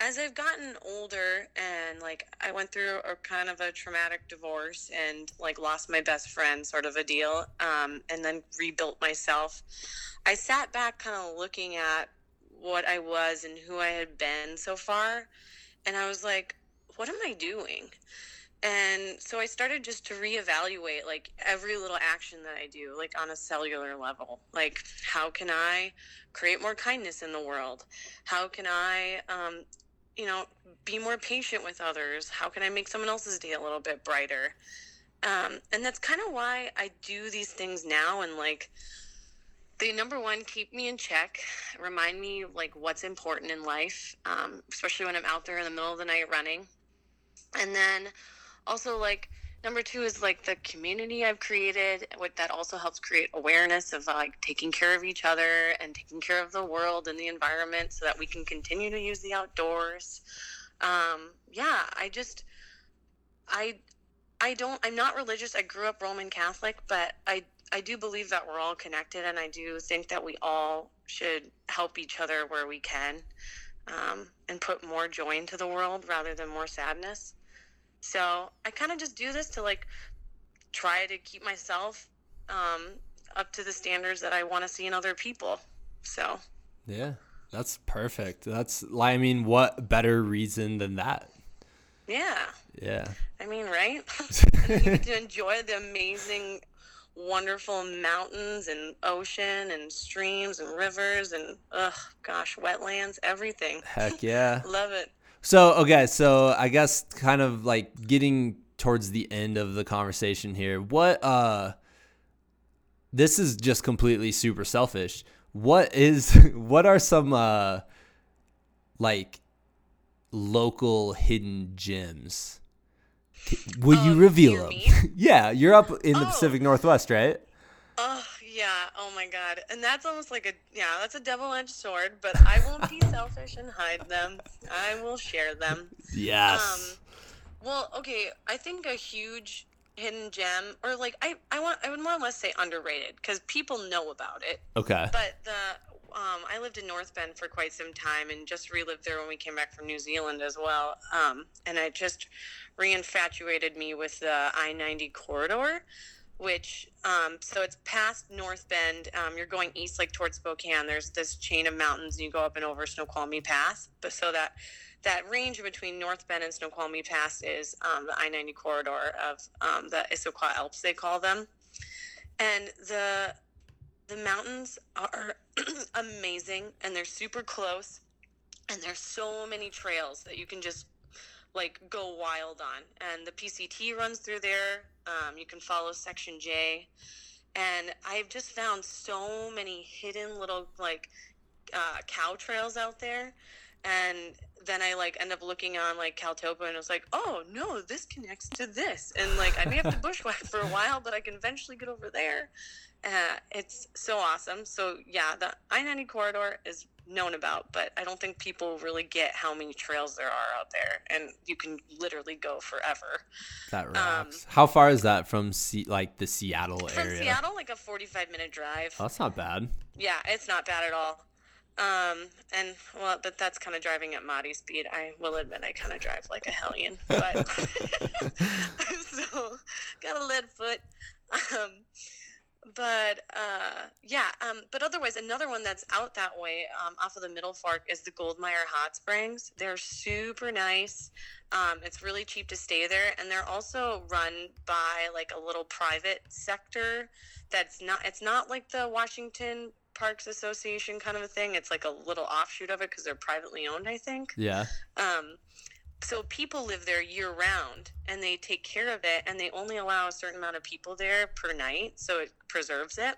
S2: as I've gotten older and like I went through a kind of a traumatic divorce and like lost my best friend, sort of a deal, um, and then rebuilt myself, I sat back kind of looking at what I was and who I had been so far, and I was like, what am I doing? And so I started just to reevaluate like every little action that I do, like on a cellular level. Like, how can I create more kindness in the world? How can I, um, you know, be more patient with others? How can I make someone else's day a little bit brighter? Um, and that's kind of why I do these things now. And like, they number one keep me in check, remind me like what's important in life, um, especially when I'm out there in the middle of the night running. And then also like number two is like the community i've created what that also helps create awareness of like taking care of each other and taking care of the world and the environment so that we can continue to use the outdoors um, yeah i just i i don't i'm not religious i grew up roman catholic but i i do believe that we're all connected and i do think that we all should help each other where we can um, and put more joy into the world rather than more sadness so I kind of just do this to like try to keep myself um, up to the standards that I want to see in other people. So
S1: Yeah, that's perfect. That's I mean, what better reason than that?
S2: yeah,
S1: Yeah.
S2: I mean, right? and then you get to enjoy the amazing, wonderful mountains and ocean and streams and rivers and ugh, gosh, wetlands, everything.
S1: Heck yeah.
S2: Love it.
S1: So okay, so I guess kind of like getting towards the end of the conversation here. What uh this is just completely super selfish. What is what are some uh like local hidden gems? Will you
S2: Um,
S1: reveal them? yeah, you're up in the
S2: Oh.
S1: Pacific Northwest, right?
S2: Oh yeah, oh my god. And that's almost like a yeah, that's a double edged sword, but I won't be selfish and hide them. I will share them.
S1: Yes.
S2: Um well, okay, I think a huge hidden gem or like I I want I would more or less say underrated cuz people know about it.
S1: okay.
S2: But the um, I lived in North Bend for quite some time and just relived there when we came back from New Zealand as well. Um, and it just reinfatuated me with the I 90 corridor, which, um, so it's past North Bend. Um, you're going east, like towards Spokane. There's this chain of mountains, and you go up and over Snoqualmie Pass. But so that that range between North Bend and Snoqualmie Pass is um, the I 90 corridor of um, the Issaquah Alps, they call them. And the the mountains are amazing and they're super close and there's so many trails that you can just like go wild on. And the PCT runs through there. Um, you can follow Section J, and I've just found so many hidden little like uh, cow trails out there. And then I like end up looking on like Caltopo and it was like, oh no, this connects to this, and like I may have to bushwhack for a while, but I can eventually get over there. Uh, it's so awesome. So yeah, the I ninety corridor is known about, but I don't think people really get how many trails there are out there, and you can literally go forever.
S1: That rocks. Um, how far is that from C- like the Seattle
S2: from
S1: area?
S2: From Seattle, like a forty-five minute drive.
S1: Oh, that's not bad.
S2: Yeah, it's not bad at all. Um, and well, but that's kind of driving at Maddie speed. I will admit I kind of drive like a hellion, but I'm so got a lead foot. Um, but uh, yeah, um, but otherwise, another one that's out that way um, off of the Middle Fork is the Goldmyer Hot Springs. They're super nice. Um, it's really cheap to stay there, and they're also run by like a little private sector. That's not. It's not like the Washington Parks Association kind of a thing. It's like a little offshoot of it because they're privately owned, I think.
S1: Yeah.
S2: Um, so people live there year round and they take care of it and they only allow a certain amount of people there per night, so it preserves it.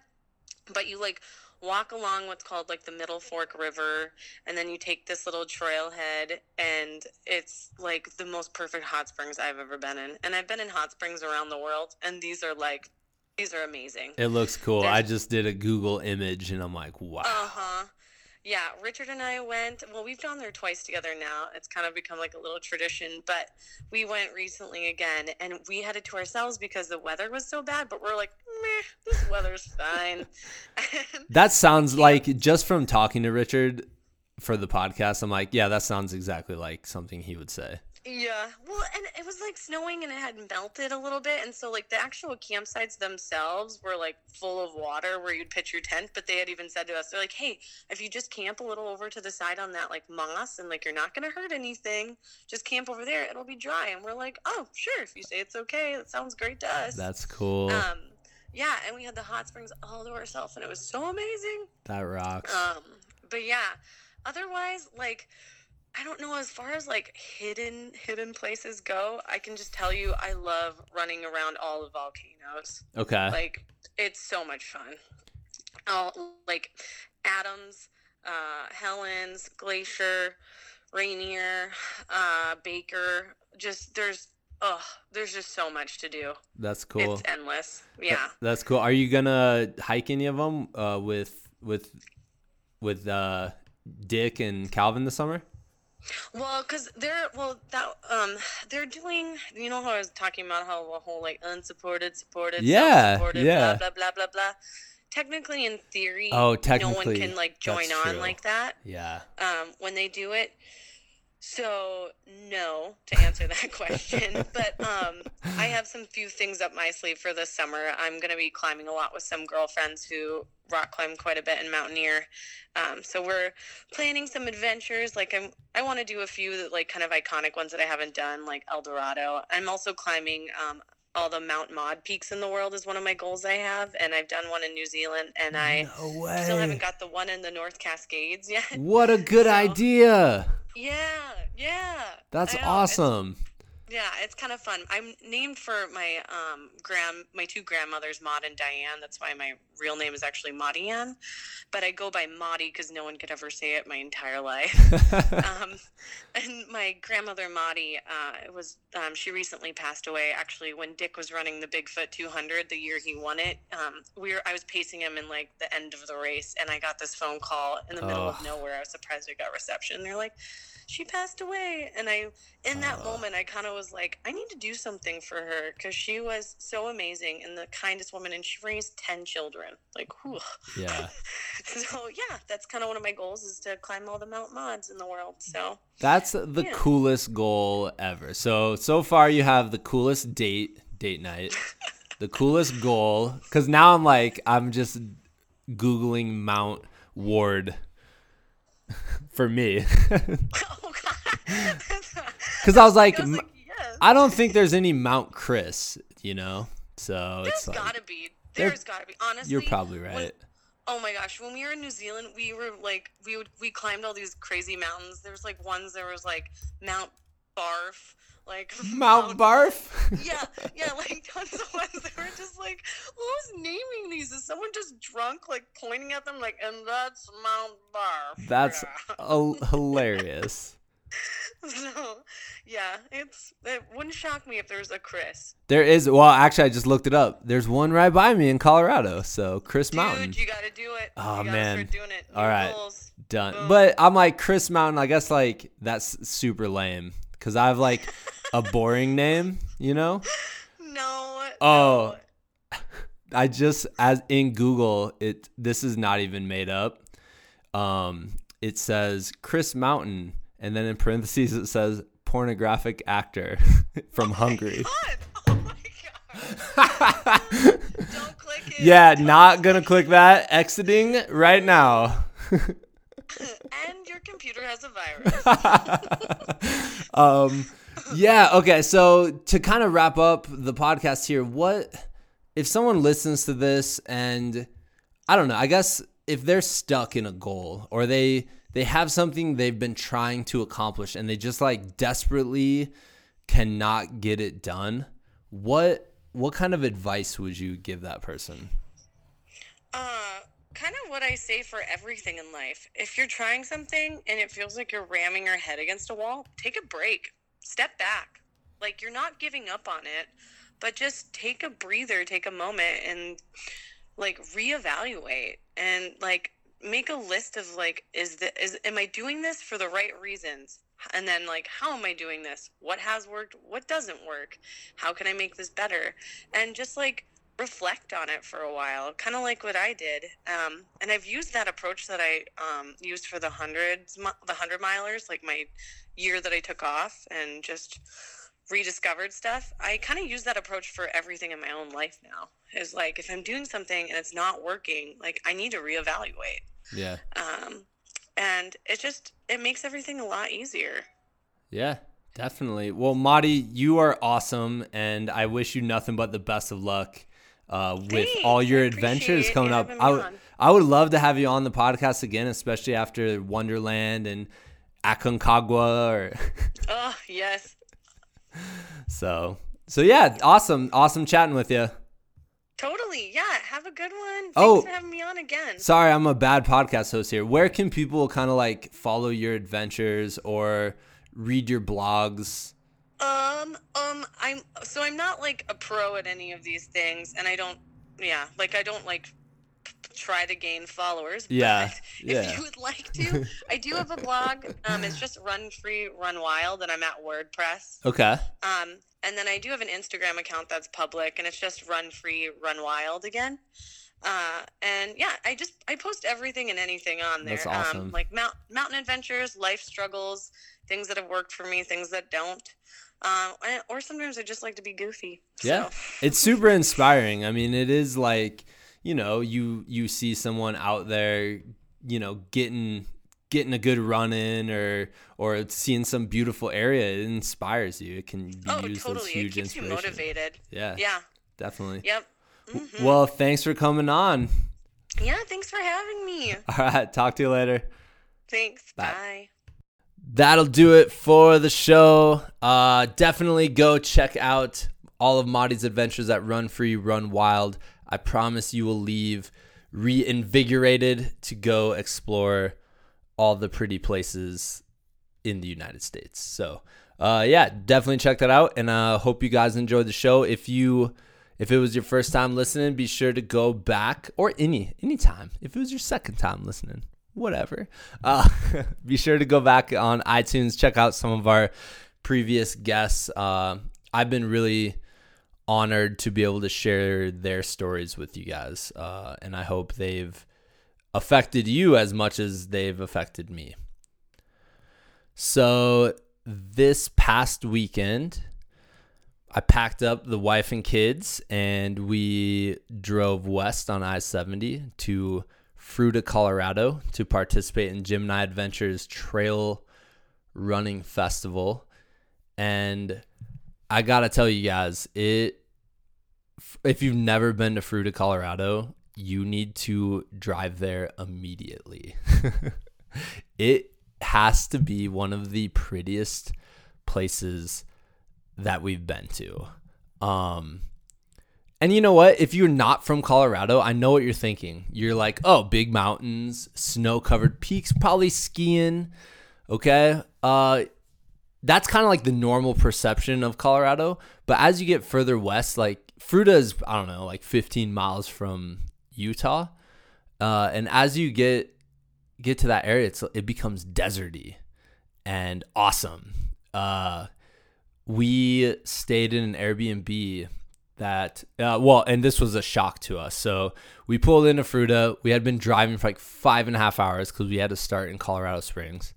S2: But you like walk along what's called like the Middle Fork River, and then you take this little trailhead, and it's like the most perfect hot springs I've ever been in. And I've been in hot springs around the world, and these are like these are amazing.
S1: It looks cool. There's, I just did a Google image and I'm like, wow.
S2: Uh huh. Yeah, Richard and I went. Well, we've gone there twice together now. It's kind of become like a little tradition, but we went recently again and we had it to ourselves because the weather was so bad, but we're like, meh, this weather's fine.
S1: that sounds yeah. like, just from talking to Richard for the podcast, I'm like, yeah, that sounds exactly like something he would say.
S2: Yeah. Well, and it was like snowing and it had melted a little bit. And so, like, the actual campsites themselves were like full of water where you'd pitch your tent. But they had even said to us, they're like, hey, if you just camp a little over to the side on that like moss and like you're not going to hurt anything, just camp over there. It'll be dry. And we're like, oh, sure. If you say it's okay, that sounds great to us.
S1: That's cool.
S2: Um, yeah. And we had the hot springs all to ourselves and it was so amazing.
S1: That rocks.
S2: Um, but yeah, otherwise, like, I don't know as far as like hidden hidden places go, I can just tell you I love running around all the volcanoes.
S1: Okay.
S2: Like it's so much fun. All like Adams, uh, Helen's, Glacier, Rainier, uh, Baker. Just there's oh, there's just so much to do.
S1: That's cool.
S2: It's endless. Yeah.
S1: That's cool. Are you gonna hike any of them uh, with with with uh, Dick and Calvin this summer?
S2: Well, because they're well that um they're doing you know how I was talking about how a whole like unsupported, supported,
S1: yeah, yeah,
S2: blah blah blah blah blah. Technically, in theory,
S1: oh, technically,
S2: no one can like join on
S1: true.
S2: like that.
S1: Yeah.
S2: Um, when they do it, so no to answer that question, but um, I have some few things up my sleeve for this summer. I'm gonna be climbing a lot with some girlfriends who rock climb quite a bit and mountaineer. Um, so we're planning some adventures. Like I'm, I want to do a few that, like kind of iconic ones that I haven't done, like El Dorado. I'm also climbing um, all the Mount Maud peaks in the world is one of my goals I have, and I've done one in New Zealand, and I
S1: no
S2: still haven't got the one in the North Cascades yet.
S1: What a good so, idea!
S2: Yeah, yeah.
S1: That's awesome.
S2: It's, yeah, it's kind of fun. I'm named for my um grand my two grandmothers, Maud and Diane. That's why my real name is actually Maudiane, but I go by Maudie because no one could ever say it my entire life. um, and my grandmother Maudie, uh, was um, she recently passed away. Actually, when Dick was running the Bigfoot 200, the year he won it, um, we were I was pacing him in like the end of the race, and I got this phone call in the middle oh. of nowhere. I was surprised I got reception. They're like she passed away and i in that uh, moment i kind of was like i need to do something for her because she was so amazing and the kindest woman and she raised 10 children like whew.
S1: yeah
S2: so yeah that's kind of one of my goals is to climb all the mount Mauds in the world so
S1: that's the yeah. coolest goal ever so so far you have the coolest date date night the coolest goal because now i'm like i'm just googling mount ward for me. Because I was like, I, was like yes. I don't think there's any Mount Chris, you know. So
S2: there's
S1: it's like,
S2: gotta be. There's gotta be. Honestly,
S1: you're probably right.
S2: When, oh my gosh, when we were in New Zealand, we were like, we would we climbed all these crazy mountains. There was like ones. There was like Mount Barf, like
S1: Mount Barf.
S2: yeah, yeah, like tons of ones. They were just like, who's naming these? Is someone just drunk, like pointing at them, like, and that's Mount Barf.
S1: That's a- hilarious.
S2: so, yeah, it's it wouldn't shock me if there's a Chris.
S1: There is well, actually, I just looked it up. There's one right by me in Colorado. So Chris
S2: Dude,
S1: Mountain.
S2: you gotta do it.
S1: Oh, man.
S2: Start doing it.
S1: All right. done.
S2: Boom.
S1: But I'm like Chris Mountain. I guess like that's super lame because I have like a boring name. You know.
S2: No.
S1: Oh. I just as in Google it. This is not even made up. Um, it says Chris Mountain, and then in parentheses it says pornographic actor from Hungary.
S2: God. Oh my god. Don't click it.
S1: yeah, not gonna click that. Exiting right now.
S2: And your computer has a virus.
S1: um yeah okay so to kind of wrap up the podcast here what if someone listens to this and i don't know i guess if they're stuck in a goal or they they have something they've been trying to accomplish and they just like desperately cannot get it done what what kind of advice would you give that person
S2: Uh, kind of what I say for everything in life. If you're trying something and it feels like you're ramming your head against a wall, take a break. Step back. Like you're not giving up on it, but just take a breather, take a moment and like reevaluate and like make a list of like is the is am I doing this for the right reasons? And then like how am I doing this? What has worked? What doesn't work? How can I make this better? And just like reflect on it for a while, kind of like what I did. Um, and I've used that approach that I um, used for the hundreds, the hundred milers, like my year that I took off and just rediscovered stuff. I kind of use that approach for everything in my own life now. Is like if I'm doing something and it's not working, like I need to reevaluate.
S1: yeah
S2: Um, and it just it makes everything a lot easier.
S1: Yeah, definitely. Well, Madi, you are awesome, and I wish you nothing but the best of luck uh, with
S2: Thanks.
S1: all your adventures coming up. I would. I would love to have you on the podcast again, especially after Wonderland and Aconcagua. Or
S2: Oh yes,
S1: so, so yeah, awesome, awesome chatting with you.
S2: totally. Yeah, have a good one. Thanks
S1: Oh.
S2: for having me on again.
S1: Sorry, I'm a bad podcast host here. Where can people kind of like follow your adventures or read your blogs?
S2: Um, um, I'm so I'm not like a pro at any of these things, and I don't, yeah, like I don't like try to gain followers.
S1: Yeah,
S2: but
S1: yeah.
S2: If you would like to, I do have a blog. Um, it's just Run Free Run Wild, and I'm at WordPress.
S1: Okay.
S2: Um, and then I do have an Instagram account that's public, and it's just Run Free Run Wild again. Uh, and yeah, I just I post everything and anything on there.
S1: That's awesome.
S2: Um, like mount, mountain adventures, life struggles, things that have worked for me, things that don't. Um, or sometimes I just like to be goofy.
S1: Yeah.
S2: So.
S1: it's super inspiring. I mean, it is like, you know, you you see someone out there, you know, getting getting a good run in or or seeing some beautiful area, it inspires you. It can be
S2: Oh,
S1: used as
S2: totally. It
S1: huge
S2: keeps you motivated.
S1: Yeah,
S2: Yeah.
S1: definitely.
S2: Yep. Mhm.
S1: Well, thanks for coming on.
S2: Yeah. Thanks for having me.
S1: All right, talk to you later.
S2: Thanks.
S1: Bye.
S2: Bye.
S1: That'll do it for the show. Uh, definitely go check out all of Madi's adventures at Run Free, Run Wild. I promise you will leave reinvigorated to go explore all the pretty places in the United States. So, uh, yeah, definitely check that out, and uh, hope you guys enjoyed the show. If you if it was your first time listening, be sure to go back or any anytime. If it was your second time listening, whatever. Uh, be sure to go back on iTunes, check out some of our previous guests. Uh, I've been really honored to be able to share their stories with you guys, uh, and I hope they've affected you as much as they've affected me. So this past weekend, I packed up the wife and kids and we drove west on I 70 to Fruita, Colorado to participate in Gemini Adventures Trail Running Festival. And I got to tell you guys, it if you've never been to Fruita, Colorado, you need to drive there immediately. it has to be one of the prettiest places that we've been to. Um, and you know what? If you're not from Colorado, I know what you're thinking. You're like, oh, big mountains, snow covered peaks, probably skiing. Okay. Uh, that's kind of like the normal perception of Colorado. But as you get further west, like Fruita is, I don't know, like 15 miles from Utah. Uh, and as you get get to that area, it's, it becomes deserty and awesome. Uh, we stayed in an Airbnb that uh, well and this was a shock to us. So we pulled into Fruita. We had been driving for like five and a half hours because we had to start in colorado springs.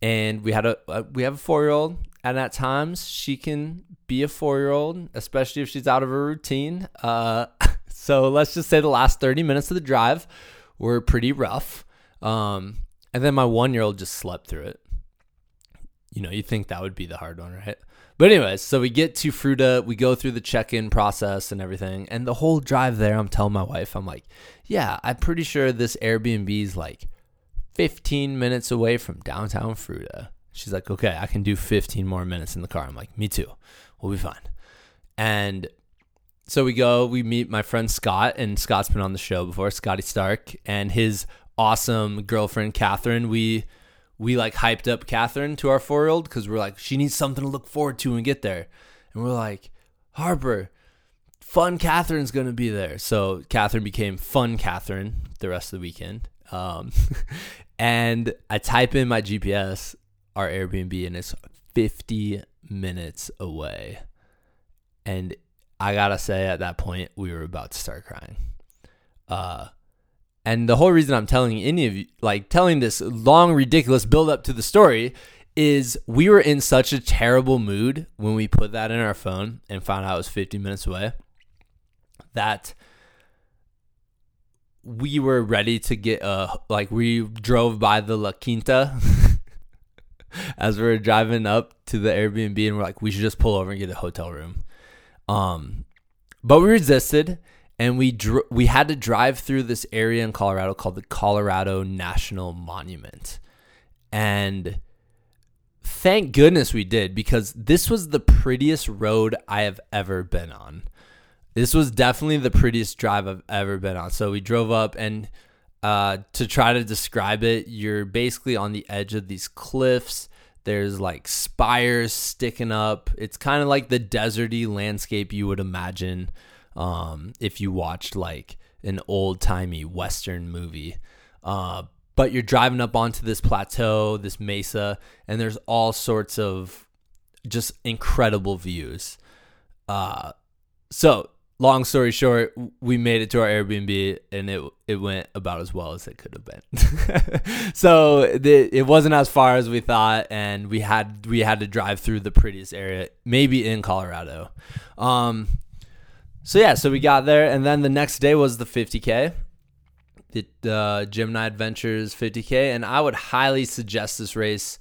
S1: And we had a uh, we have a four year old and at times she can be a four year old especially if she's out of her routine. Uh, so let's just say the last 30 minutes of the drive were pretty rough. Um, and then my one year old just slept through it. You know you think that would be the hard one right but anyways, so we get to Fruita, we go through the check-in process and everything, and the whole drive there, I'm telling my wife, I'm like, yeah, I'm pretty sure this Airbnb is like 15 minutes away from downtown Fruita. She's like, okay, I can do 15 more minutes in the car. I'm like, me too. We'll be fine. And so we go, we meet my friend Scott, and Scott's been on the show before, Scotty Stark, and his awesome girlfriend Catherine. We we like hyped up Catherine to our four year old because we're like, she needs something to look forward to and get there. And we're like, Harper, fun Catherine's to be there. So Catherine became fun Catherine the rest of the weekend. Um, and I type in my GPS, our Airbnb, and it's 50 minutes away. And I gotta say, at that point, we were about to start crying. Uh, and the whole reason I'm telling any of you, like telling this long, ridiculous build up to the story, is we were in such a terrible mood when we put that in our phone and found out it was 50 minutes away that we were ready to get a like we drove by the La Quinta as we were driving up to the Airbnb and we're like we should just pull over and get a hotel room. Um but we resisted and we we had to drive through this area in Colorado called the Colorado National Monument. And thank goodness we did because this was the prettiest road I have ever been on. This was definitely the prettiest drive I've ever been on. So we drove up and uh, to try to describe it, you're basically on the edge of these cliffs. There's like spires sticking up. It's kind of like the deserty landscape you would imagine um, if you watched like an old timey Western movie. Uh, but you're driving up onto this plateau, this mesa, and there's all sorts of just incredible views. Uh, so long story short, we made it to our Airbnb and it it went about as well as it could have been. so the, it wasn't as far as we thought, and we had we had to drive through the prettiest area, maybe in Colorado. Um, so yeah, so we got there, and then the next day was the 50k, the uh, Gemini Adventures 50k, and I would highly suggest this race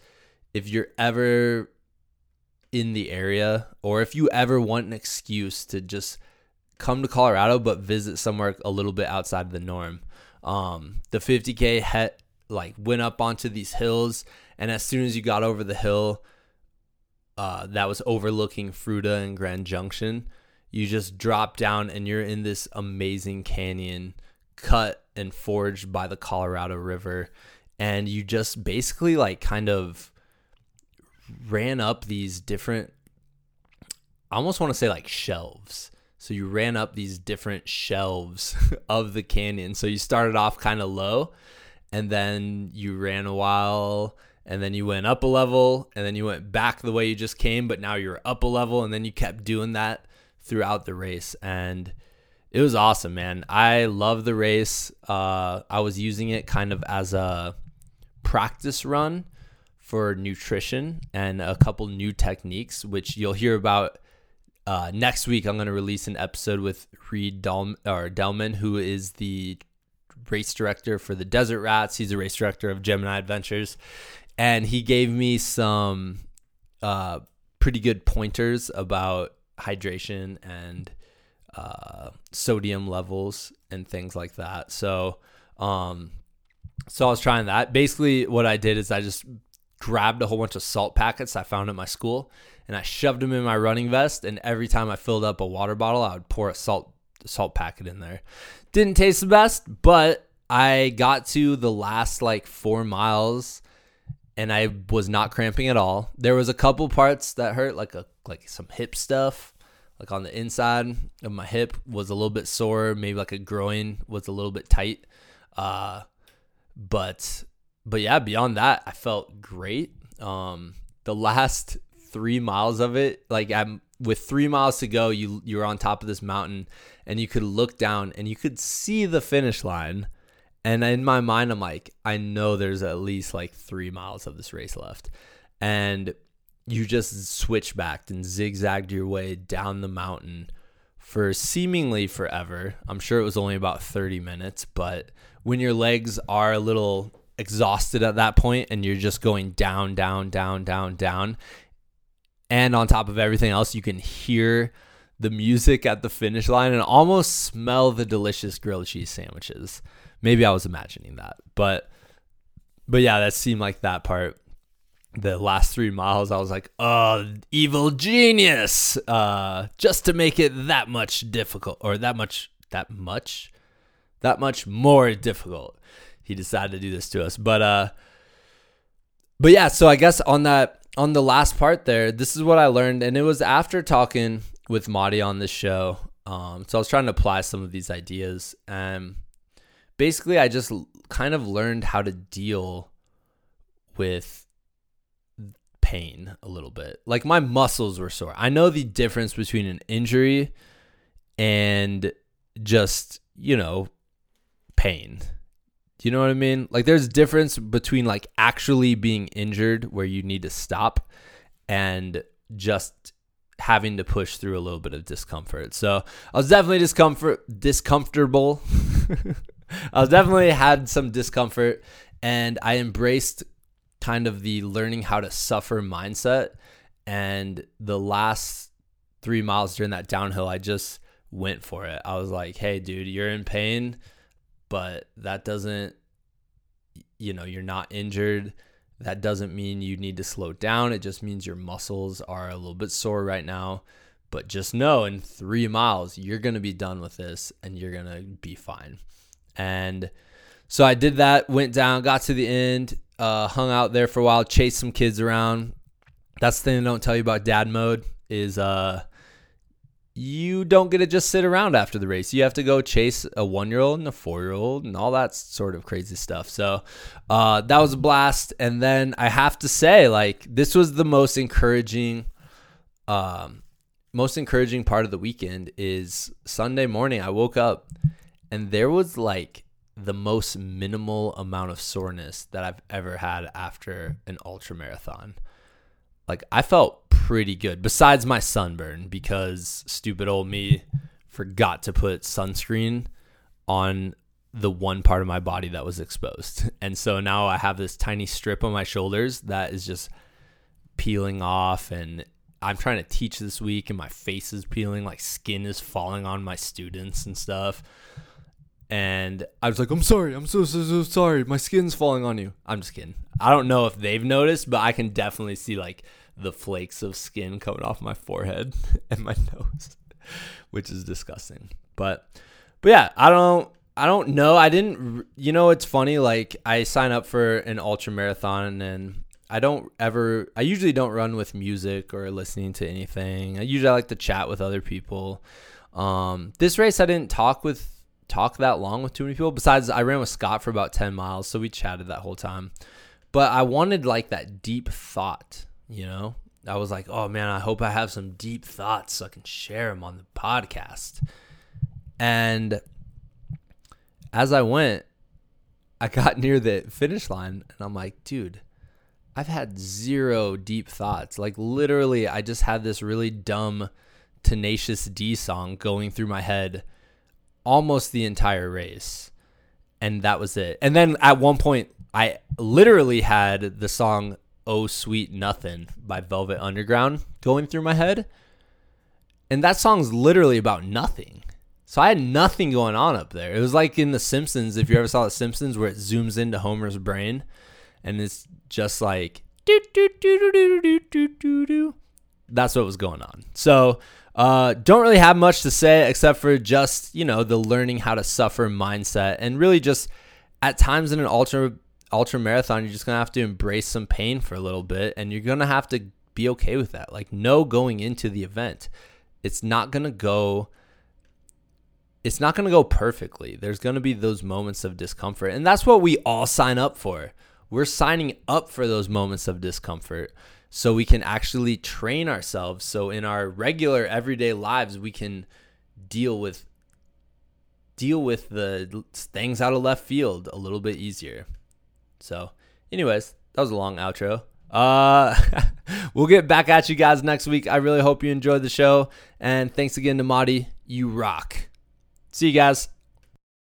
S1: if you're ever in the area or if you ever want an excuse to just come to Colorado but visit somewhere a little bit outside of the norm. Um, the 50k het like went up onto these hills, and as soon as you got over the hill, uh, that was overlooking Fruita and Grand Junction you just drop down and you're in this amazing canyon cut and forged by the Colorado River and you just basically like kind of ran up these different I almost want to say like shelves. So you ran up these different shelves of the canyon. So you started off kind of low and then you ran a while and then you went up a level and then you went back the way you just came but now you're up a level and then you kept doing that throughout the race and it was awesome, man. I love the race. Uh, I was using it kind of as a practice run for nutrition and a couple new techniques, which you'll hear about uh, next week. I'm going to release an episode with Reed Del- or Delman, who is the race director for the Desert Rats. He's a race director of Gemini Adventures, and he gave me some uh, pretty good pointers about hydration and uh, sodium levels and things like that. So, um, so I was trying that. Basically, what I did is I just grabbed a whole bunch of salt packets I found at my school and I shoved them in my running vest. And every time I filled up a water bottle, I would pour a salt salt packet in there. Didn't taste the best, but I got to the last like four miles and I was not cramping at all. There was a couple parts that hurt, like a like some hip stuff, like on the inside of my hip was a little bit sore. Maybe like a groin was a little bit tight. Uh, but but yeah, beyond that, I felt great. Um, the last three miles of it, like I'm with three miles to go, you you're on top of this mountain and you could look down and you could see the finish line and in my mind, I'm like, I know there's at least like three miles of this race left. And you just switchbacked and zigzagged your way down the mountain for seemingly forever. I'm sure it was only about 30 minutes, but when your legs are a little exhausted at that point and you're just going down, down, down, down, down, and on top of everything else, you can hear the music at the finish line and almost smell the delicious grilled cheese sandwiches. Maybe I was imagining that, but but yeah, that seemed like that part. The last three miles, I was like, "Oh, evil genius!" Uh, just to make it that much difficult, or that much, that much, that much more difficult. He decided to do this to us, but uh, but yeah. So I guess on that, on the last part there, this is what I learned, and it was after talking with Madi on this show. Um, so I was trying to apply some of these ideas, and basically I just kind of learned how to deal with pain a little bit. Like my muscles were sore. I know the difference between an injury and just, you know, pain. Do you know what I mean? Like there's difference between like actually being injured where you need to stop and just having to push through a little bit of discomfort. So I was definitely discomfort discomfortable I was definitely had some discomfort and I embraced kind of the learning how to suffer mindset. And the last three miles during that downhill, I just went for it. I was like, hey, dude, you're in pain, but that doesn't, you know, you're not injured. That doesn't mean you need to slow down. It just means your muscles are a little bit sore right now. But just know in three miles, you're going to be done with this and you're going to be fine. And so I did that, went down, got to the end, uh, hung out there for a while, chased some kids around. That's the thing they don't tell you about dad mode is uh, you don't get to just sit around after the race. You have to go chase a one year old and a four year old and all that sort of crazy stuff. So uh, that was a blast. And then I have to say, like, this was the most encouraging. Um, most encouraging part of the weekend is Sunday morning. I woke up and there was like the most minimal amount of soreness that I've ever had after an ultra marathon. Like I felt pretty good besides my sunburn because stupid old me forgot to put sunscreen on the one part of my body that was exposed. And so now I have this tiny strip on my shoulders that is just peeling off and I'm trying to teach this week and my face is peeling like skin is falling on my students and stuff and I was like, I'm sorry, I'm so so so sorry, my skin's falling on you. I'm just kidding. I don't know if they've noticed, but I can definitely see like the flakes of skin coming off my forehead and my nose, which is disgusting. But but yeah, I don't I don't know. I didn't you know it's funny like I sign up for an ultra marathon and I don't ever I usually don't run with music or listening to anything. I usually like to chat with other people. Um, this race I didn't talk with talk that long with too many people. Besides, I ran with Scott for about 10 miles, so we chatted that whole time. But I wanted like that deep thought, you know? I was like, oh man, I hope I have some deep thoughts so I can share them on the podcast. And as I went, I got near the finish line and I'm like, dude, I've had zero deep thoughts. Like literally, I just had this really dumb Tenacious D song going through my head almost the entire race. And that was it. And then at one point, I literally had the song Oh Sweet Nothing by Velvet Underground going through my head. And that song's literally about nothing. So I had nothing going on up there. It was like in The Simpsons, if you ever saw The Simpsons, where it zooms into Homer's brain and it's just like do do do do do do do do. That's what was going on. So, uh, don't really have much to say except for just, you know, the learning how to suffer mindset and really just at times in an ultra ultra marathon, you're just going to have to embrace some pain for a little bit and you're going to have to be okay with that. Like know going into the event, it's not to go it's not going to go perfectly. There's going to be those moments of discomfort. And that's what we all sign up for. We're signing up for those moments of discomfort so we can actually train ourselves. So in our regular everyday lives, we can deal with deal with the things out of left field a little bit easier. So, anyways, that was a long outro. Uh, we'll get back at you guys next week. I really hope you enjoyed the show. And thanks again to Madi. You rock. See you guys.